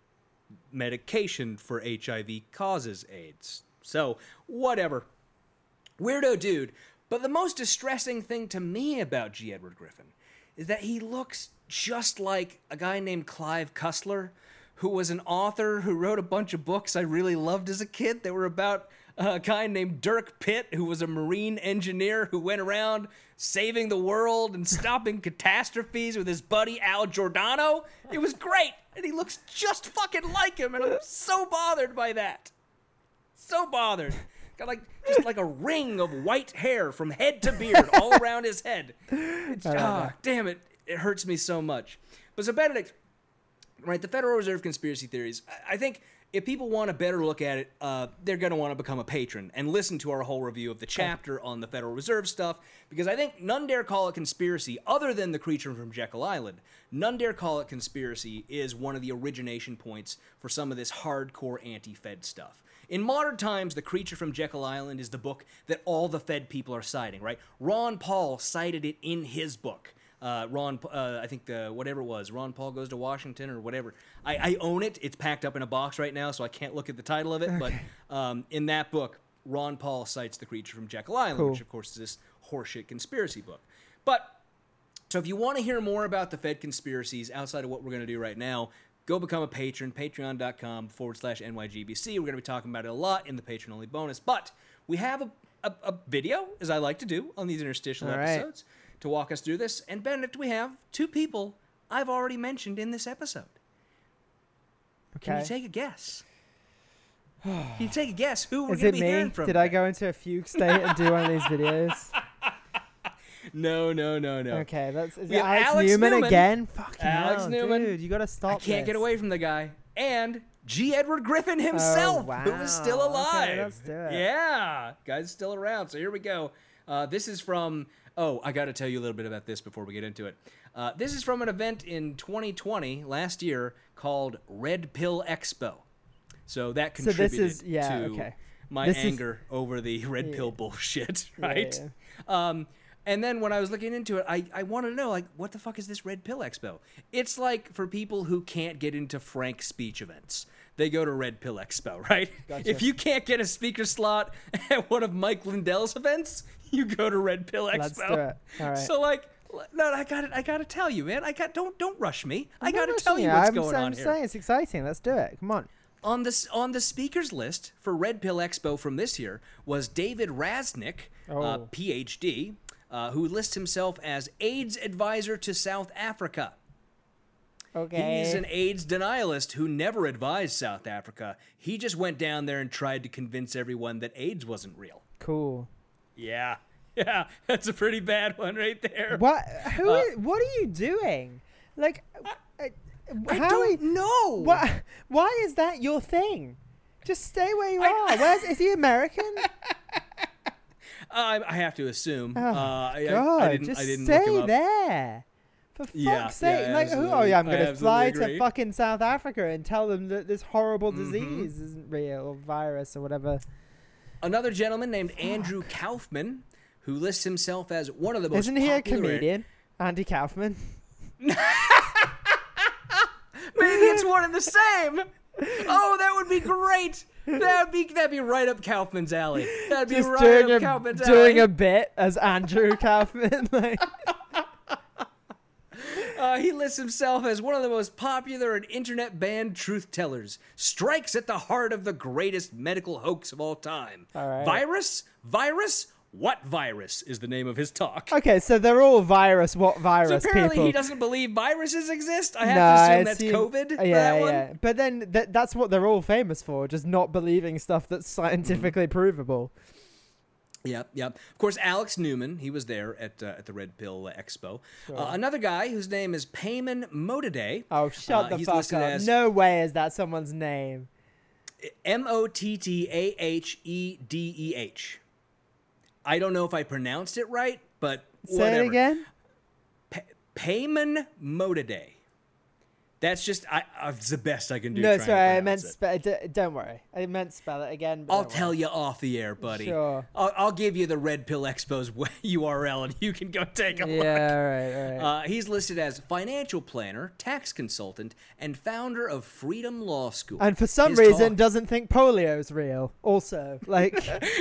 medication for HIV causes AIDS. So whatever weirdo dude. But the most distressing thing to me about G. Edward Griffin is that he looks just like a guy named Clive Cussler, who was an author who wrote a bunch of books I really loved as a kid that were about a guy named Dirk Pitt, who was a marine engineer who went around saving the world and stopping catastrophes with his buddy Al Giordano. It was great, and he looks just fucking like him, and I'm so bothered by that so bothered. Got like just like a ring of white hair from head to beard all around his head. It's, ah, damn it! It hurts me so much. But so Benedict, right? The Federal Reserve conspiracy theories. I- I think if people want a better look at it, uh, they're going to want to become a patron and listen to our whole review of the chapter on the Federal Reserve stuff. Because I think none dare call it conspiracy, other than the creature from Jekyll Island. None dare call it conspiracy is one of the origination points for some of this hardcore anti-Fed stuff. In modern times, The Creature from Jekyll Island is the book that all the Fed people are citing, right? Ron Paul cited it in his book. Uh, Ron, uh, I think the whatever it was, Ron Paul goes to Washington or whatever. I, I own it. It's packed up in a box right now, so I can't look at the title of it. But um, in that book, Ron Paul cites The Creature from Jekyll Island, Cool. which of course is this horseshit conspiracy book. But so if you want to hear more about the Fed conspiracies outside of what we're going to do right now, go become a patron, patreon.com forward slash NYGBC. We're going to be talking about it a lot in the patron only bonus. But we have a, a, a video, as I like to do on these interstitial All right. To walk us through this. And Benedict, we have two people I've already mentioned in this episode. Can you take a guess? Can you take a guess who we're Is going it to be hearing me? from? Did I go into a fugue state and do one of these videos? No, no, no, no. Okay, that's is it Alex, Alex Newman, Newman. again? Fucking Alex hell, Newman. dude, you gotta stop. I can't get away from the guy. And G. Edward Griffin himself, who is still Oh, alive. Okay, let's do it. Yeah, guy's still around. So here we go. Uh, this is from. Oh, I got to tell you a little bit about this before we get into it. Uh, this is from an event in 2020, last year, called Red Pill Expo. So that So this contributed is- yeah, to okay. my This is- anger over the red Yeah. pill bullshit, Yeah, right? Um, and then when I was looking into it, I, I wanted to know, like, what the fuck is this Red Pill Expo? It's like for people who can't get into frank speech events. They go to Red Pill Expo, right? Gotcha. If you can't get a speaker slot at one of Mike Lindell's events, you go to Red Pill Expo. Let's do it. All right. So like, no, I got it. I got to tell you, man. I got don't don't rush me. I I'm got to tell you what's I'm, going I'm on here saying it's exciting. Let's do it. Come on. on this on the speakers list for Red Pill Expo from this year was David Rasnick, uh, Oh. PhD, uh, who lists himself as AIDS advisor to South Africa. Okay. He's an AIDS denialist who never advised South Africa. He just went down there and tried to convince everyone that AIDS wasn't real. cool. Yeah, yeah, that's a pretty bad one right there. What? Who? Uh, is- what are you doing? Like, I, I how don't know. What? Why is that your thing? Just stay where you I- are. Where's is he American? I, I have to assume. Oh, uh, I, God, I, didn't. just didn't stay there. For fuck's Yeah, sake! yeah, like, who? Oh yeah, I'm gonna fly absolutely to fucking South Africa and tell them that this horrible Mm-hmm. disease isn't real or virus or whatever. Another gentleman named Andrew Kaufman, who lists himself as one of the most Isn't he a popular- comedian? Andy Kaufman. Maybe it's one and the same. Oh, that would be great. That'd be that'd be right up Kaufman's alley. That'd be Just right doing up a Kaufman's doing alley. a bit as Andrew Kaufman. Like, Uh, he lists himself as one of the most popular and internet banned truth tellers. Strikes at the heart of the greatest medical hoax of all time. All right. Virus? Virus? What virus is the name of his talk? Okay, so they're all virus. What virus? So apparently people? he doesn't believe viruses exist. I have No, to assume that's COVID. for Yeah, that one. yeah. But then th- that's what they're all famous for, just not believing stuff that's scientifically Mm-hmm. provable. Yep, yep. Of course, Alex Newman, he was there at uh, at the Red Pill Expo. Uh, another guy whose name is Payman Modaday. Oh, shut Uh, the fuck up! as- No way is that someone's name. M O T T A H E D E H. I don't know if I pronounced it right, but Say whatever. it again. Pa- Payman Modaday. That's just I, uh, it's the best I can do. No, sorry, I meant spell. D- don't worry, I meant spell it again. I'll tell worry. you off the air, buddy. Sure. I'll, I'll give you the Red Pill Expo's URL, and you can go take a look. Yeah, all right, all right. Uh, he's listed as financial planner, tax consultant, and founder of Freedom Law School. and for some His reason, talk- doesn't think polio's real. Also, like,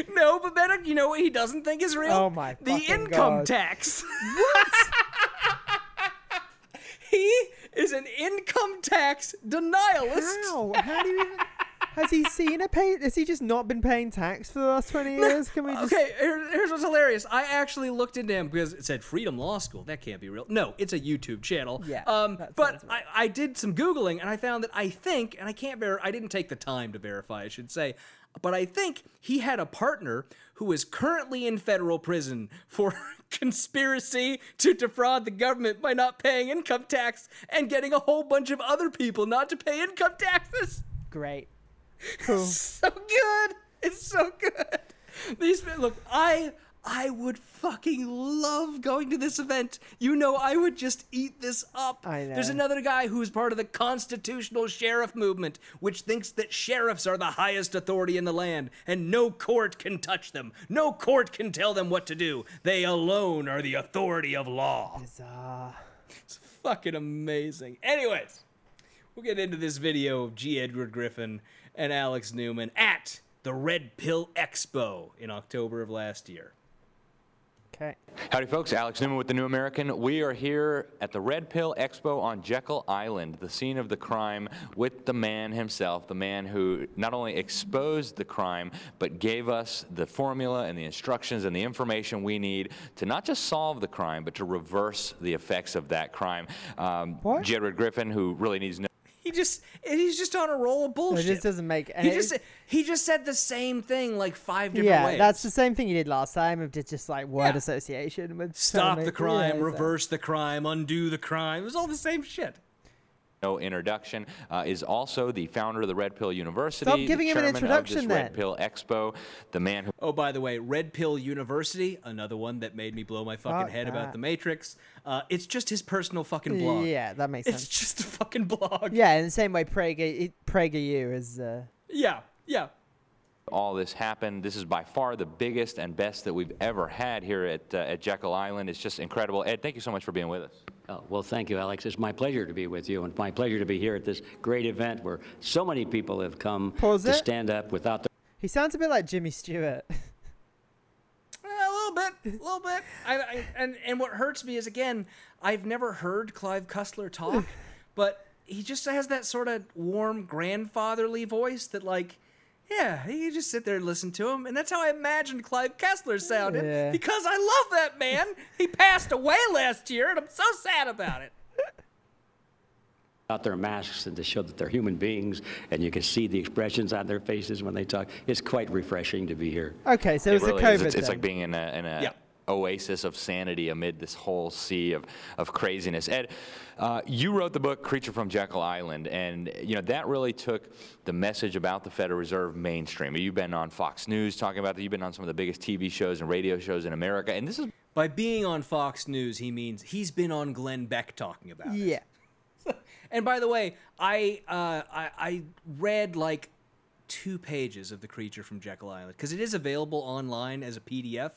no, but then you know what he doesn't think is real? Oh my The income God. tax. he is an income tax denialist. how? How do you even? Has he seen a pay? Has he just not been paying tax for the last twenty years? Can we just? Okay, here- here's what's hilarious. I actually looked into him because it said Freedom Law School. That can't be real. No, it's a YouTube channel. Yeah, Um, but right. I, I did some googling and I found that I think, and I can't ver, I didn't take the time to verify, I should say, but I think he had a partner who is currently in federal prison for conspiracy to defraud the government by not paying income tax and getting a whole bunch of other people not to pay income taxes. Great. Cool. so good. It's so good. These look, I I would fucking love going to this event. You know, I would just eat this up. I know. There's another guy who's part of the constitutional sheriff movement, which thinks that sheriffs are the highest authority in the land and no court can touch them. No court can tell them what to do. They alone are the authority of law. Bizarre. It's fucking amazing. Anyways, we'll get into this video of G. Edward Griffin and Alex Newman at the Red Pill Expo in October of last year. Okay. Howdy, folks. Alex Newman with the New American. We are here at the Red Pill Expo on Jekyll Island, the scene of the crime, with the man himself, the man who not only exposed the crime, but gave us the formula and the instructions and the information we need to not just solve the crime, but to reverse the effects of that crime. Um, What? J. Griffin, who really needs no He just he's just on a roll of bullshit. It just doesn't make he just he just said the same thing like five different yeah, ways. that's the same thing you did last time of just, like word Yeah. association with Stop the crime, reverse the crime, undo the crime. It was all the same shit. No introduction, uh, is also the founder of the Red Pill University. Stop the giving him an chairman of introduction this then. Red Pill Expo, the man who Oh, by the way, Red Pill University, another one that made me blow my fucking Fuck head that. about the Matrix. Uh, it's just his personal fucking blog. Yeah, that makes sense. It's just a fucking blog. Yeah, in the same way, Prager, PragerU is. Uh, Yeah, yeah. all this happened. This is by far the biggest and best that we've ever had here at, uh, at Jekyll Island. It's just incredible. Ed, thank you so much for being with us. Oh, well, thank you, Alex. It's my pleasure to be with you, and my pleasure to be here at this great event where so many people have come Pause to it. stand up without the he sounds a bit like Jimmy Stewart. Eh, a little bit, a little bit. I, I, and and what hurts me is again, I've never heard Clive Cussler talk, but he just has that sort of warm grandfatherly voice that like. Yeah, you just sit there and listen to him, and that's how I imagined Clive Cussler sounded. Yeah. Because I love that man. He passed away last year, and I'm so sad about it. out their masks and to show that they're human beings, and you can see the expressions on their faces when they talk. It's quite refreshing to be here. Okay, so It it's really a COVID. It's, it's like being in a, in a Yeah. Oasis of sanity amid this whole sea of, of craziness. Ed, uh, you wrote the book Creature from Jekyll Island, and you know that really took the message about the Federal Reserve mainstream. You've been on Fox News talking about that. You've been on some of the biggest TV shows and radio shows in America, and this is By being on Fox News, he means he's been on Glenn Beck talking about it. yeah. And by the way, I uh, I, I read like two pages of the creature from Jekyll Island because it is available online as a PDF,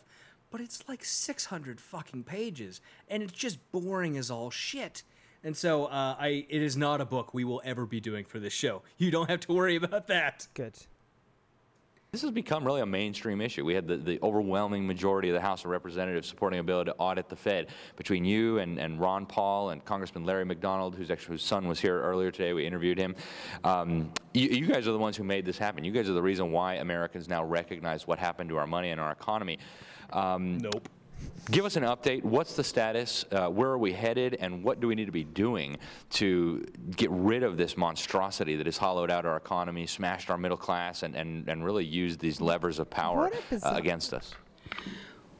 but it's like 600 fucking pages, and it's just boring as all shit. And so uh, I it is not a book we will ever be doing for this show. You don't have to worry about that. Good. This has become really a mainstream issue. We had the, the overwhelming majority of the House of Representatives supporting a bill to audit the Fed. Between you and, and Ron Paul and Congressman Larry McDonald, who's actually whose son was here earlier today, we interviewed him. Um, you, you guys are the ones who made this happen. You guys are the reason why Americans now recognize what happened to our money and our economy. Um, Nope. Give us an update. What's the status? Uh, where are we headed? And what do we need to be doing to get rid of this monstrosity that has hollowed out our economy, smashed our middle class, and, and, and really used these levers of power uh, against us?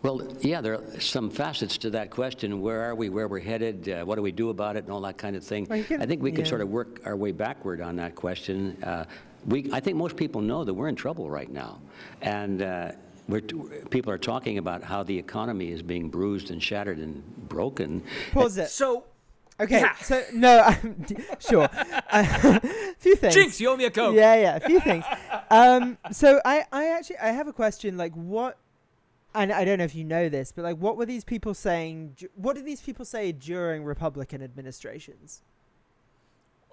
Well, yeah, there are some facets to that question. Where are we? Where we're headed? Uh, what do we do about it? And all that kind of thing. Well, you can- I think we can sort of work our way backward on that question. Uh, we, I think most people know that we're in trouble right now, and uh, we're t- people are talking about how the economy is being bruised and shattered and broken. Pause it. So, Okay, Yeah. so no, I'm, sure. A few things. Jinx, you owe me a Coke. Yeah, yeah, a few things. Um, so I, I actually, I have a question. Like, what? And I don't know if you know this, but like, what were these people saying? What did these people say during Republican administrations?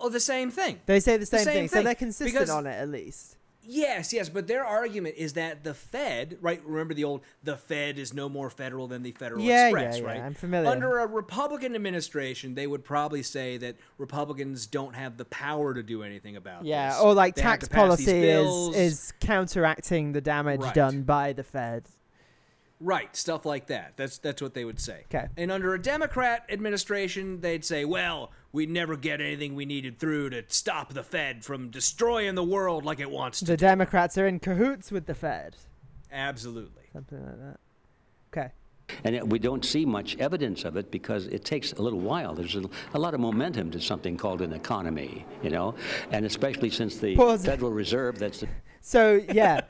oh, the same thing. They say the same, same thing, so they're consistent because- on it at least. Yes, yes, but their argument is that the Fed, right? Remember the old "the Fed is no more federal than the Federal Yeah, Express," yeah, yeah. I'm familiar. Under a Republican administration, they would probably say that Republicans don't have the power to do anything about Yeah, this. or like They tax to pass these policy is is counteracting the damage Right. done by the Fed. Right, stuff like that. That's that's what they would say. 'Kay. And under a Democrat administration, they'd say, "Well, we never get anything we needed through to stop the Fed from destroying the world like it wants to." The Democrats are in cahoots with the Fed, Absolutely. something like that. Okay. And yet we don't see much evidence of it because it takes a little while. There's a, a lot of momentum to something called an economy, you know, and especially since the Pause. Federal Reserve, that's the So yeah,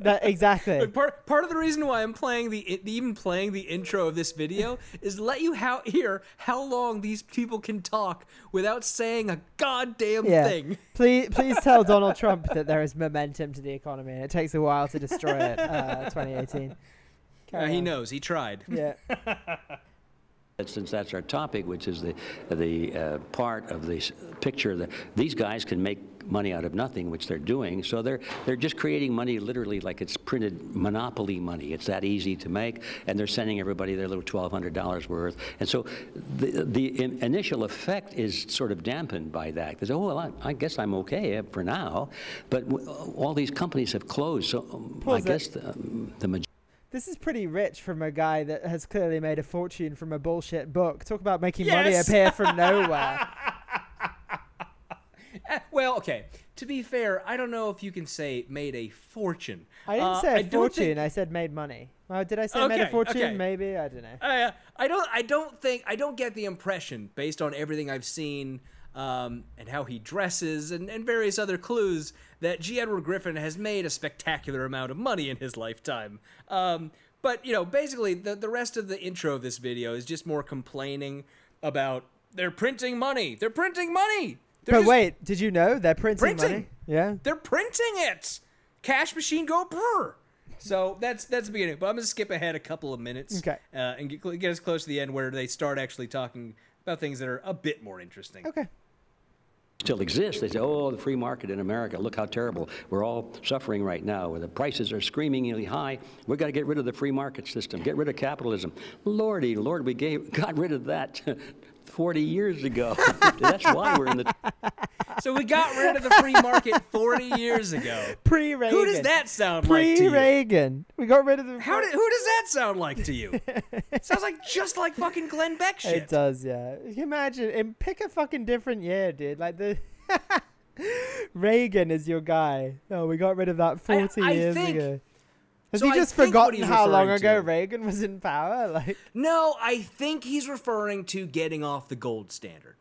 that exactly. Look, part part of the reason why I'm playing the even playing the intro of this video is to let you how, hear how long these people can talk without saying a goddamn Yeah. thing. Please, please tell Donald Trump that there is momentum to the economy, and it takes a while to destroy it. Uh, 2018. Uh, he knows. He tried. Yeah. since that's our topic, which is the the uh, part of this picture that these guys can make money out of nothing, which they're doing. So they're they're just creating money literally like it's printed monopoly money. It's that easy to make, and they're sending everybody their little twelve hundred dollars worth. And so the the in, initial effect is sort of dampened by that. Because oh well, I, I guess I'm okay for now, but w- all these companies have closed. So um, I Pause it. guess the, um, the majority. This is pretty rich from a guy that has clearly made a fortune from a bullshit book. Talk about making money Yes. appear from nowhere. Well, okay. To be fair, I don't know if you can say made a fortune. I didn't Uh, say a I fortune. think- I said made money. Well, did I say made a fortune? okay. Maybe I don't know. Uh, I don't. I don't think. I don't get the impression, based on everything I've seen um, and how he dresses and, and various other clues, that G. Edward Griffin has made a spectacular amount of money in his lifetime. Um, but you know, basically, the the rest of the intro of this video is just more complaining about they're printing money. They're printing money. They're But just- wait, did you know they're printing, Printing. money? Yeah. they're printing it. Cash machine go brr. So that's that's the beginning. But I'm gonna skip ahead a couple of minutes, Okay. uh, and get, get us close to the end where they start actually talking about things that are a bit more interesting. Okay. Still exists. They say, oh, the free market in America, look how terrible. We're all suffering right now, where the prices are screamingly high. We've got to get rid of the free market system, get rid of capitalism. Lordy, Lord, we gave, got rid of that 40 years ago. That's why we're in the. So we got rid of the free market 40 years ago. Pre Reagan. Who does that sound like to you? Pre Reagan. We got rid of the. How did, who does that sound like to you? Sounds like just like fucking Glenn Beck shit. It does, yeah. Imagine, and pick a fucking different year, dude. Like the Reagan is your guy. Oh, we got rid of that forty I years think- ago. Has so he just forgotten how long ago to- Reagan was in power? Like, No, I think he's referring to getting off the gold standard.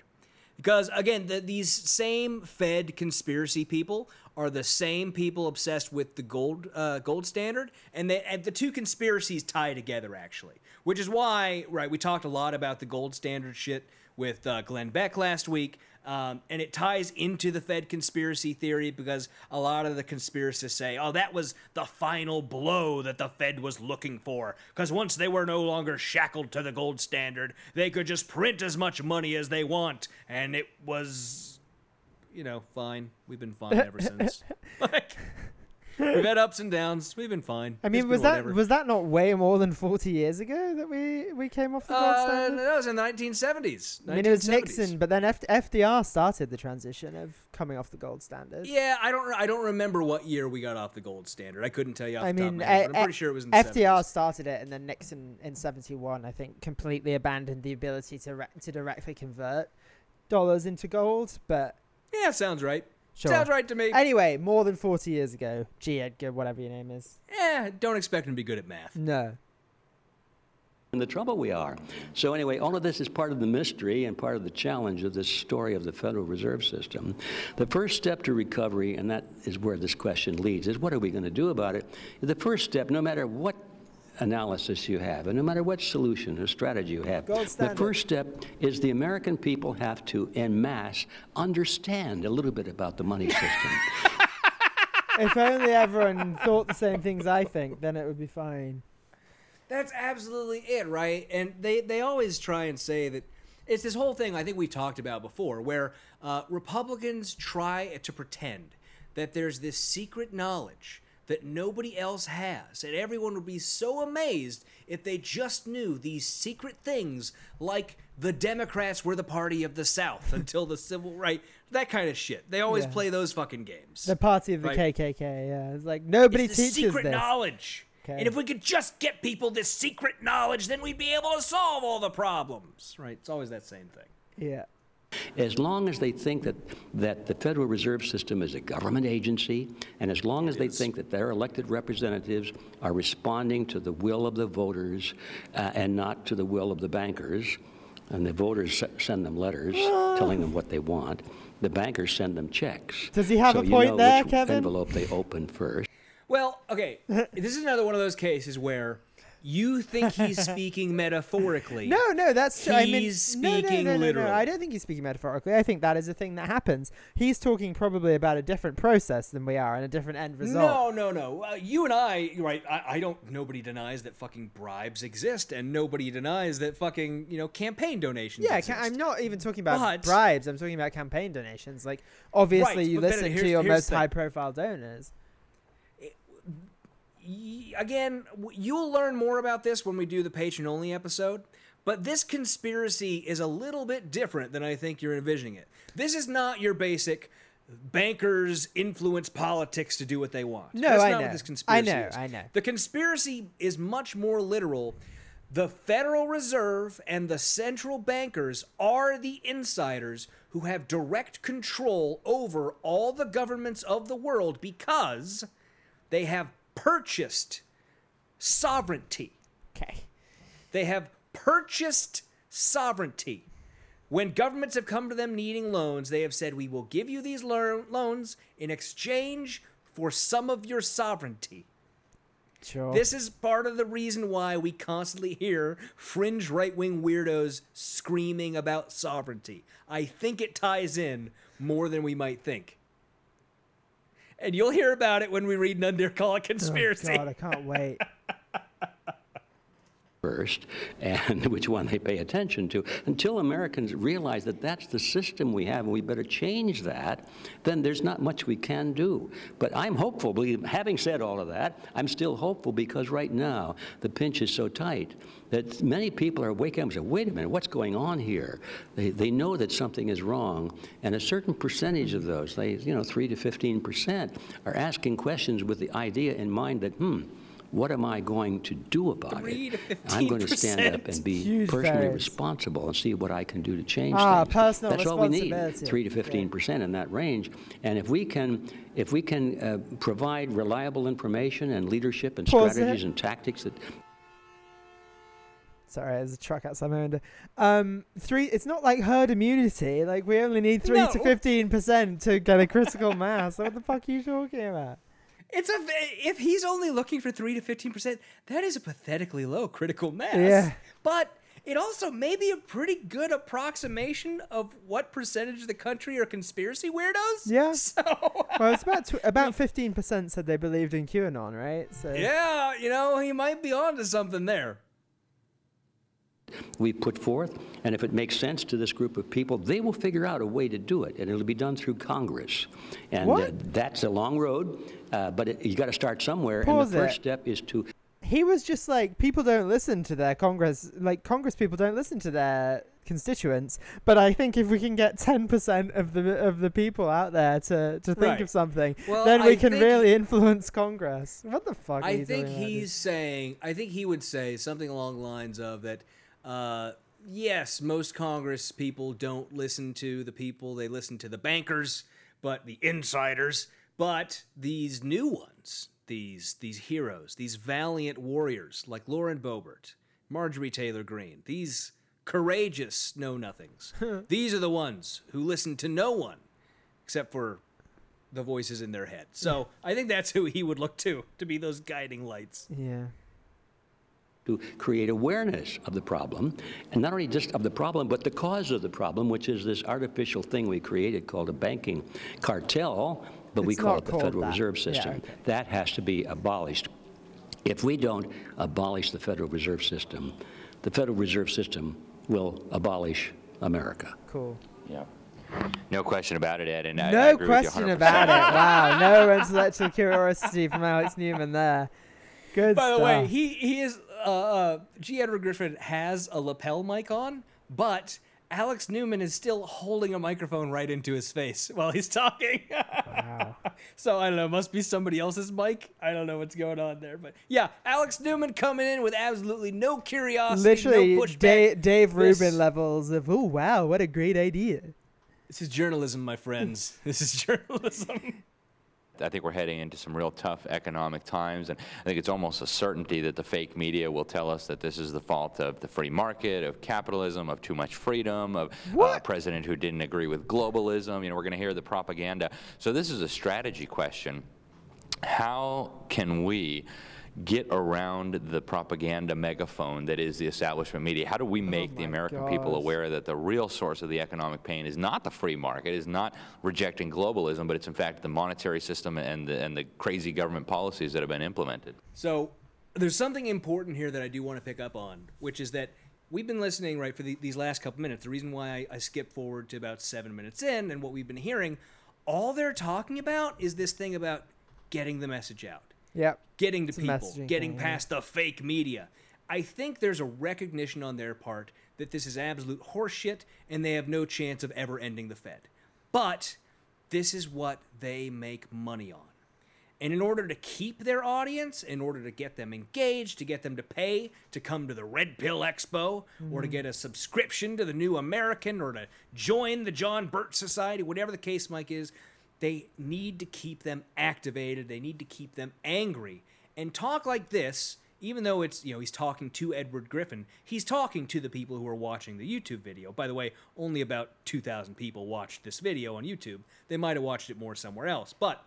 Because again, the, these same Fed conspiracy people are the same people obsessed with the gold uh, gold standard, and, they, and the two conspiracies tie together actually. Which is why, right? We talked a lot about the gold standard shit with uh, Glenn Beck last week, um, and it ties into the Fed conspiracy theory because a lot of the conspiracists say, "Oh, that was the final blow that the Fed was looking for." Because once they were no longer shackled to the gold standard, they could just print as much money as they want, and it was, you know, fine. We've been fine ever since. like, We've had ups and downs. We've been fine. I mean, was that whatever. was that not way more than forty years ago that we we came off the gold Uh, standard? that was in the 1970s. I mean, it was Nixon, but then F- FDR started the transition of coming off the gold standard. Yeah, I don't. I don't remember what year we got off the gold standard. I couldn't tell you. Off I the top of mean, my head, I'm pretty sure it was in the FDR 70s. started it, and then Nixon in '71, I think, completely abandoned the ability to re- to directly convert dollars into gold. But Yeah, sounds right. Sure. Sounds right to me. Anyway, more than 40 years ago, G. Edgar, whatever your name is. Eh, don't expect him to be good at math. No. in the trouble we are. So anyway, all of this is part of the mystery and part of the challenge of this story of the Federal Reserve System. The first step to recovery, and that is where this question leads, is what are we going to do about it? The first step, no matter what analysis you have, and no matter what solution or strategy you have, the first step is the American people have to, en masse, understand a little bit about the money system. if only everyone thought the same things I think, then it would be fine. That's absolutely it, right? And they they always try and say that it's this whole thing I think we talked about before, where uh, Republicans try to pretend that there's this secret knowledge that nobody else has, and everyone would be so amazed if they just knew these secret things, like the Democrats were the party of the South until the civil right, that kind of shit. They always Yeah. play those fucking games. The party of the Right. KKK, yeah. It's like nobody it's the teaches secret this. knowledge. Okay. And if we could just get people this secret knowledge, then we'd be able to solve all the problems. Right? It's always that same thing. Yeah. As long as they think that, that the Federal Reserve System is a government agency, and as long as they think that their elected representatives are responding to the will of the voters uh, and not to the will of the bankers, and the voters s- send them letters telling them what they want, the bankers send them checks. Does he have so a you point know there, which Kevin? envelope they open first. Well, okay. this is another one of those cases where you think he's speaking metaphorically. No, no, that's true. I mean, He's no, no, speaking no, no, no, literally. I don't think he's speaking metaphorically. I think that is a thing that happens. He's talking probably about a different process than we are and a different end result. No, no, no. Uh, you and I, right? I, I don't. Nobody denies that fucking bribes exist, and nobody denies that fucking you know campaign donations. Yeah, exist. ca- I'm not even talking about But- bribes. I'm talking about campaign donations. Like, obviously, Right, you listen to your most high-profile donors. Again, you'll learn more about this when we do the patron only episode. But this conspiracy is a little bit different than I think you're envisioning it. This is not your basic bankers influence politics to do what they want. No, That's I not know. what this conspiracy I know, is. I know. The conspiracy is much more literal. The Federal Reserve and the central bankers are the insiders who have direct control over all the governments of the world because they have purchased sovereignty. Okay. They have purchased sovereignty. When governments have come to them needing loans, they have said, We will give you these lo- loans in exchange for some of your sovereignty. Sure. This is part of the reason why we constantly hear fringe right wing weirdos screaming about sovereignty. I think it ties in more than we might think. And you'll hear about it when we read None Dare Call a oh, Conspiracy. Oh, God, I can't wait. first and which one they pay attention to until americans realize that that's the system we have and we better change that then there's not much we can do. But i'm hopeful having said all of that i'm still hopeful because right now the pinch is so tight that many people are waking up and saying wait a minute what's going on here? They, they know that something is wrong and a certain percentage of those they you know 3 to 15 percent are asking questions with the idea in mind that hmm what am I going to do about Three it? to I'm going to stand up and be Huge personally variance. responsible and see what I can do to change Ah, things. personal That's all we need, three to fifteen percent in that range. And if we can, if we can uh, provide reliable information and leadership and Pause strategies it. and tactics that Sorry, there's a truck outside my window. Um, three. It's not like herd immunity. Like we only need three to fifteen percent to get a critical mass. What the fuck are you talking about? It's a if he's only looking for three to fifteen percent, that is a pathetically low critical mass. Yeah. But it also may be a pretty good approximation of what percentage of the country are conspiracy weirdos. Yeah. So Well, it's about tw- about fifteen percent said they believed in QAnon, right? So yeah, you know he might be onto something there. We've put forth, and if it makes sense to this group of people, they will figure out a way to do it, and it'll be done through Congress. And uh, that's a long road, uh, but it, you got to start somewhere, Pause and the first step is to he was just like people don't listen to their congress like congress people don't listen to their constituents but i think if we can get 10% of the of the people out there to to think Right. of something Well, then we I can really influence congress what the fuck are I you think doing, Andy? he's saying. I think he would say something along the lines of that. Uh, yes, most Congress people don't listen to the people; they listen to the bankers, but the insiders. But these new ones, these these heroes, these valiant warriors like Lauren Boebert, Marjorie Taylor Greene, these courageous know nothings. these are the ones who listen to no one except for the voices in their head. So I think that's who he would look to to be those guiding lights. yeah to create awareness of the problem, and not only just of the problem, but the cause of the problem, which is this artificial thing we created called a banking cartel, but we call it the Federal that. Reserve System. okay. That has to be abolished. If we don't abolish the Federal Reserve System, the Federal Reserve System will abolish America. cool Yeah. No question about it, Ed. And I, I no agree question about it wow no intellectual curiosity from alex newman there good By the way, he he is uh, uh, G. Edward Griffin has a lapel mic on, but Alex Newman is still holding a microphone right into his face while he's talking. so I don't know, must be somebody else's mic. I don't know what's going on there, but yeah, Alex Newman coming in with absolutely no curiosity, literally no dave This- rubin levels of oh wow what a great idea This is journalism, my friends. this is journalism. I think we're heading into some real tough economic times, and I think it's almost a certainty that the fake media will tell us that this is the fault of the free market, of capitalism, of too much freedom, of uh, a president who didn't agree with globalism. You know, we're going to hear the propaganda. So this is a strategy question. How can we get around the propaganda megaphone that is the establishment media? How do we oh make the my American people aware that the real source of the economic pain is not the free market, is not rejecting globalism, but it's in fact the monetary system and the, and the crazy government policies that have been implemented? So there's something important here that I do want to pick up on, which is that we've been listening right for the, these last couple minutes. The reason why I, I skipped forward to about seven minutes in and what we've been hearing, all they're talking about is this thing about getting the message out, yep getting to It's people, getting thing, yeah. past the fake media. I think there's a recognition on their part that this is absolute horseshit and they have no chance of ever ending the Fed. But this is what they make money on. And in order to keep their audience, in order to get them engaged, to get them to pay to come to the Red Pill Expo, or to mm-hmm. get a subscription to the New American, or to join the John Birch Society, whatever the case, Mike is, they need to keep them activated. They need to keep them angry. And talk like this, even though it's, you know, he's talking to Edward Griffin, he's talking to the people who are watching the YouTube video. By the way, only about 2,000 people watched this video on YouTube. They might have watched it more somewhere else. But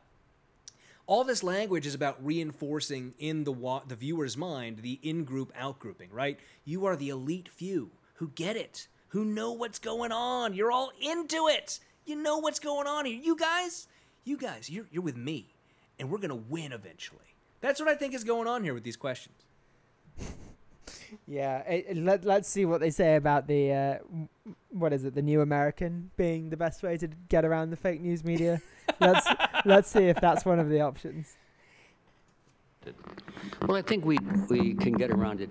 all this language is about reinforcing in the wa- the viewer's mind the in-group out-grouping, right? You are the elite few who get it, who know what's going on. You're all into it. You know what's going on here. You guys, you guys, you're you're with me, and we're gonna win eventually. That's what I think is going on here with these questions. Yeah, it, it- let, let's see what they say about the uh, what is it, the New American being the best way to get around the fake news media. let's let's see if that's one of the options. Well, I think we, we can get around it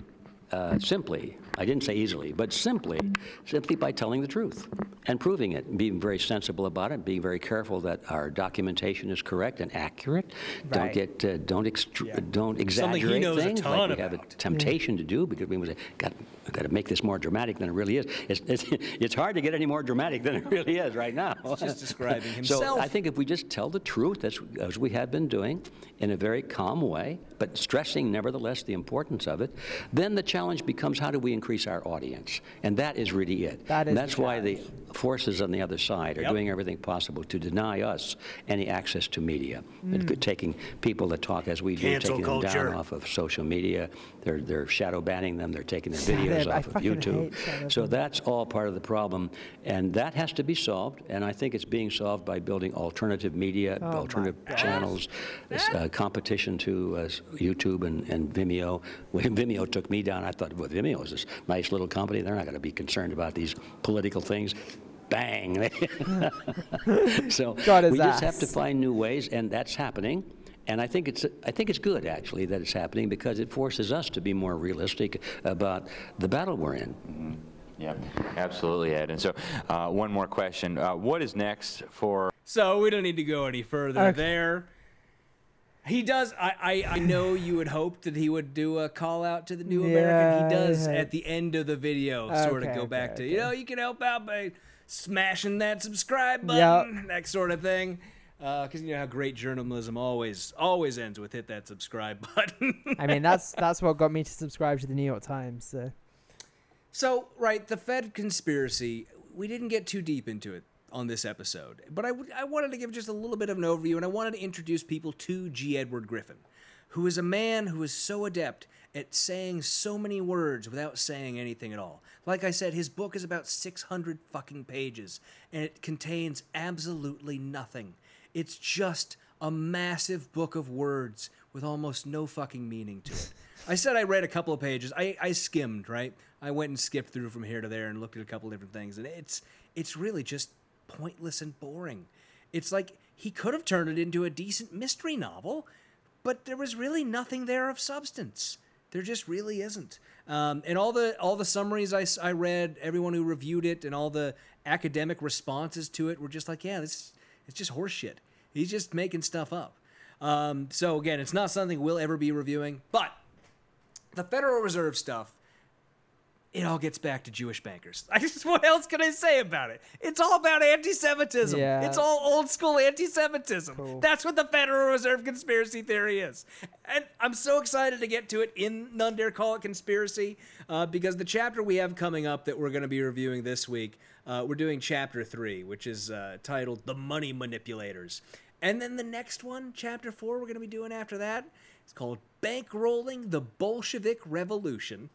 uh, simply. I didn't say easily, but simply, simply by telling the truth and proving it, being very sensible about it, being very careful that our documentation is correct and accurate. Don't get, uh, don't extr- don't Something he exaggerate a things ton like we have a temptation to do because we say, "God, I've got to make this more dramatic than it really is." It's, it's, it's hard to get any more dramatic than it really is right now. just describing himself. So. I think if we just tell the truth, as, as we have been doing, in a very calm way, but stressing nevertheless the importance of it, then the challenge becomes how do we increase our audience? And that is really it. That is and the that's why the forces on the other side are Yep. doing everything possible to deny us any access to media. And taking people that talk as we do, Mm. Cancel taking them down off of social media. They're, they're shadow banning them. They're taking their Shadow- videos I off of YouTube. hate So that's all part of the problem. And that has to be solved. And I think it's being solved by building alternative media, Oh alternative channels, uh, competition to uh, s- YouTube and, and Vimeo. When Vimeo took me down, I thought, well, Vimeo is this nice little company. They're not going to be concerned about these political things. Bang! so Got his we just have to find new ways, and that's happening. And I think it's I think it's good actually that it's happening because it forces us to be more realistic about the battle we're in. Yeah, absolutely, Ed. And so, uh, one more question: uh, What is next for? So we don't need to go any further Okay. there. He does. I, I, I know you would hope that he would do a call out to the new American. He does at the end of the video, sort of Okay, go okay, back to, okay. you know, you can help out by smashing that subscribe Yep. button, that sort of thing. Uh, because you know how great journalism always always ends with hit that subscribe button. I mean, that's that's what got me to subscribe to the New York Times. So So, right, the Fed conspiracy, we didn't get too deep into it on this episode, but I, w- I wanted to give just a little bit of an overview, and I wanted to introduce people to G. Edward Griffin, who is a man who is so adept at saying so many words without saying anything at all. Like I said, his book is about 600 fucking pages, and it contains absolutely nothing. It's just a massive book of words with almost no fucking meaning to it. I said I read a couple of pages. I, I skimmed, right? I went and skipped through from here to there and looked at a couple different things, and it's it's really just pointless and boring. It's like he could have turned it into a decent mystery novel, but there was really nothing there of substance. There just really isn't. Um, and all the all the summaries I, I read, everyone who reviewed it, and all the academic responses to it were just like, yeah, this it's just horseshit. He's just making stuff up. Um, so again, it's not something we'll ever be reviewing, but the Federal Reserve stuff, it all gets back to Jewish bankers. I just what else can I say about it? It's all about anti-Semitism. Yeah. It's all old school anti-Semitism. Cool. That's what the Federal Reserve conspiracy theory is. And I'm so excited to get to it in None Dare Call It Conspiracy uh, because the chapter we have coming up that we're going to be reviewing this week, uh, we're doing chapter three, which is uh, titled "The Money Manipulators." And then the next one, chapter four, we're going to be doing after that. It's called Bankrolling the Bolshevik Revolution.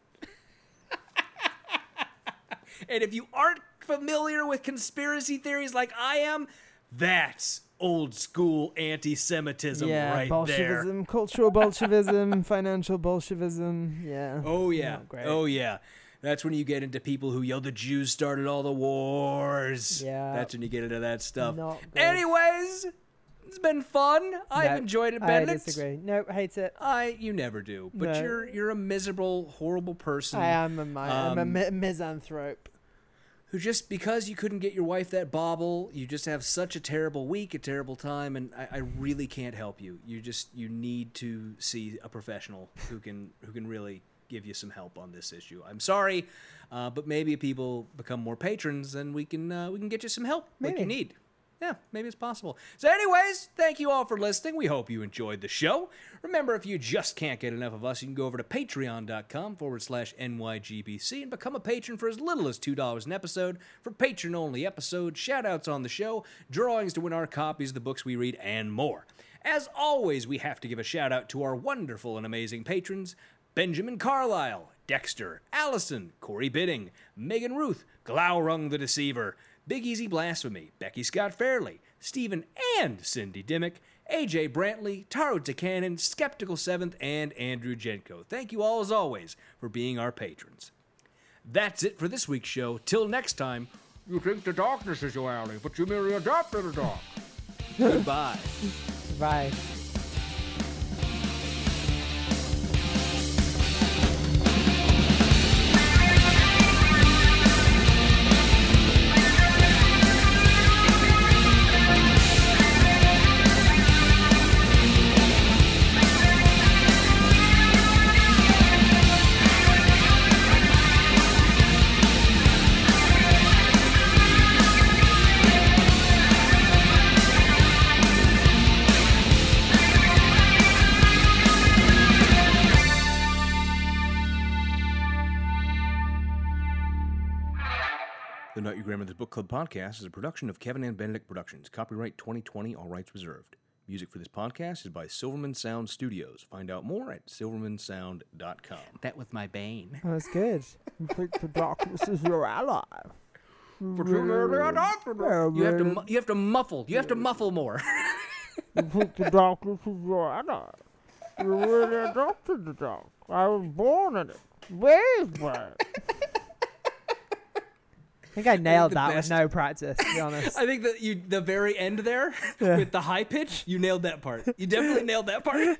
And if you aren't familiar with conspiracy theories like I am, that's old school anti Semitism yeah, right there. Bolshevism, cultural Bolshevism, financial Bolshevism. Yeah. Oh, yeah. Oh, yeah. That's when you get into people who yell the Jews started all the wars. Yeah. That's when you get into that stuff. Not good. Anyways, it's been fun. I've enjoyed it, I Benedict. disagree. No, hate it. I you never do, but No. you're you're a miserable, horrible person. I am a, mi- I'm a Um, mi- misanthrope. who just because you couldn't get your wife that bauble, you just have such a terrible week, a terrible time, and I, I really can't help you. You just you need to see a professional who can who can really give you some help on this issue. I'm sorry, uh, but maybe if people become more patrons, then we can uh, we can get you some help like you need. Yeah, maybe it's possible. So, anyways, thank you all for listening. We hope you enjoyed the show. Remember, if you just can't get enough of us, you can go over to patreon.com forward slash NYGBC and become a patron for as little as $2 an episode for patron only episodes, shout outs on the show, drawings to win our copies of the books we read, and more. As always, we have to give a shout out to our wonderful and amazing patrons Benjamin Carlisle, Dexter, Allison, Corey Bidding, Megan Ruth, Glaurung the Deceiver, Big Easy Blasphemy, Becky Scott Fairley, Stephen and Cindy Dimmick, AJ Brantley, Taro DeCannon, Skeptical Seventh, and Andrew Jenko. Thank you all as always for being our patrons. That's it for this week's show. Till next time, you think the darkness is your alley, but you merely adapt to the dark. Goodbye. Bye. Book Club podcast is a production of Kevin and Benedict Productions. Copyright 2020, all rights reserved. Music for this podcast is by Silverman Sound Studios. Find out more at silvermansound.com. That was my bane. Oh, that's good. You think the darkness is your ally. You have to mu- you have to muffle. You have to muffle more. You think the darkness is your ally. You really adopted the dark. I was born in it. Raised by it. I think I nailed that best. with no practice, to be honest. I think that you the very end there with the high pitch, you nailed that part. You definitely nailed that part.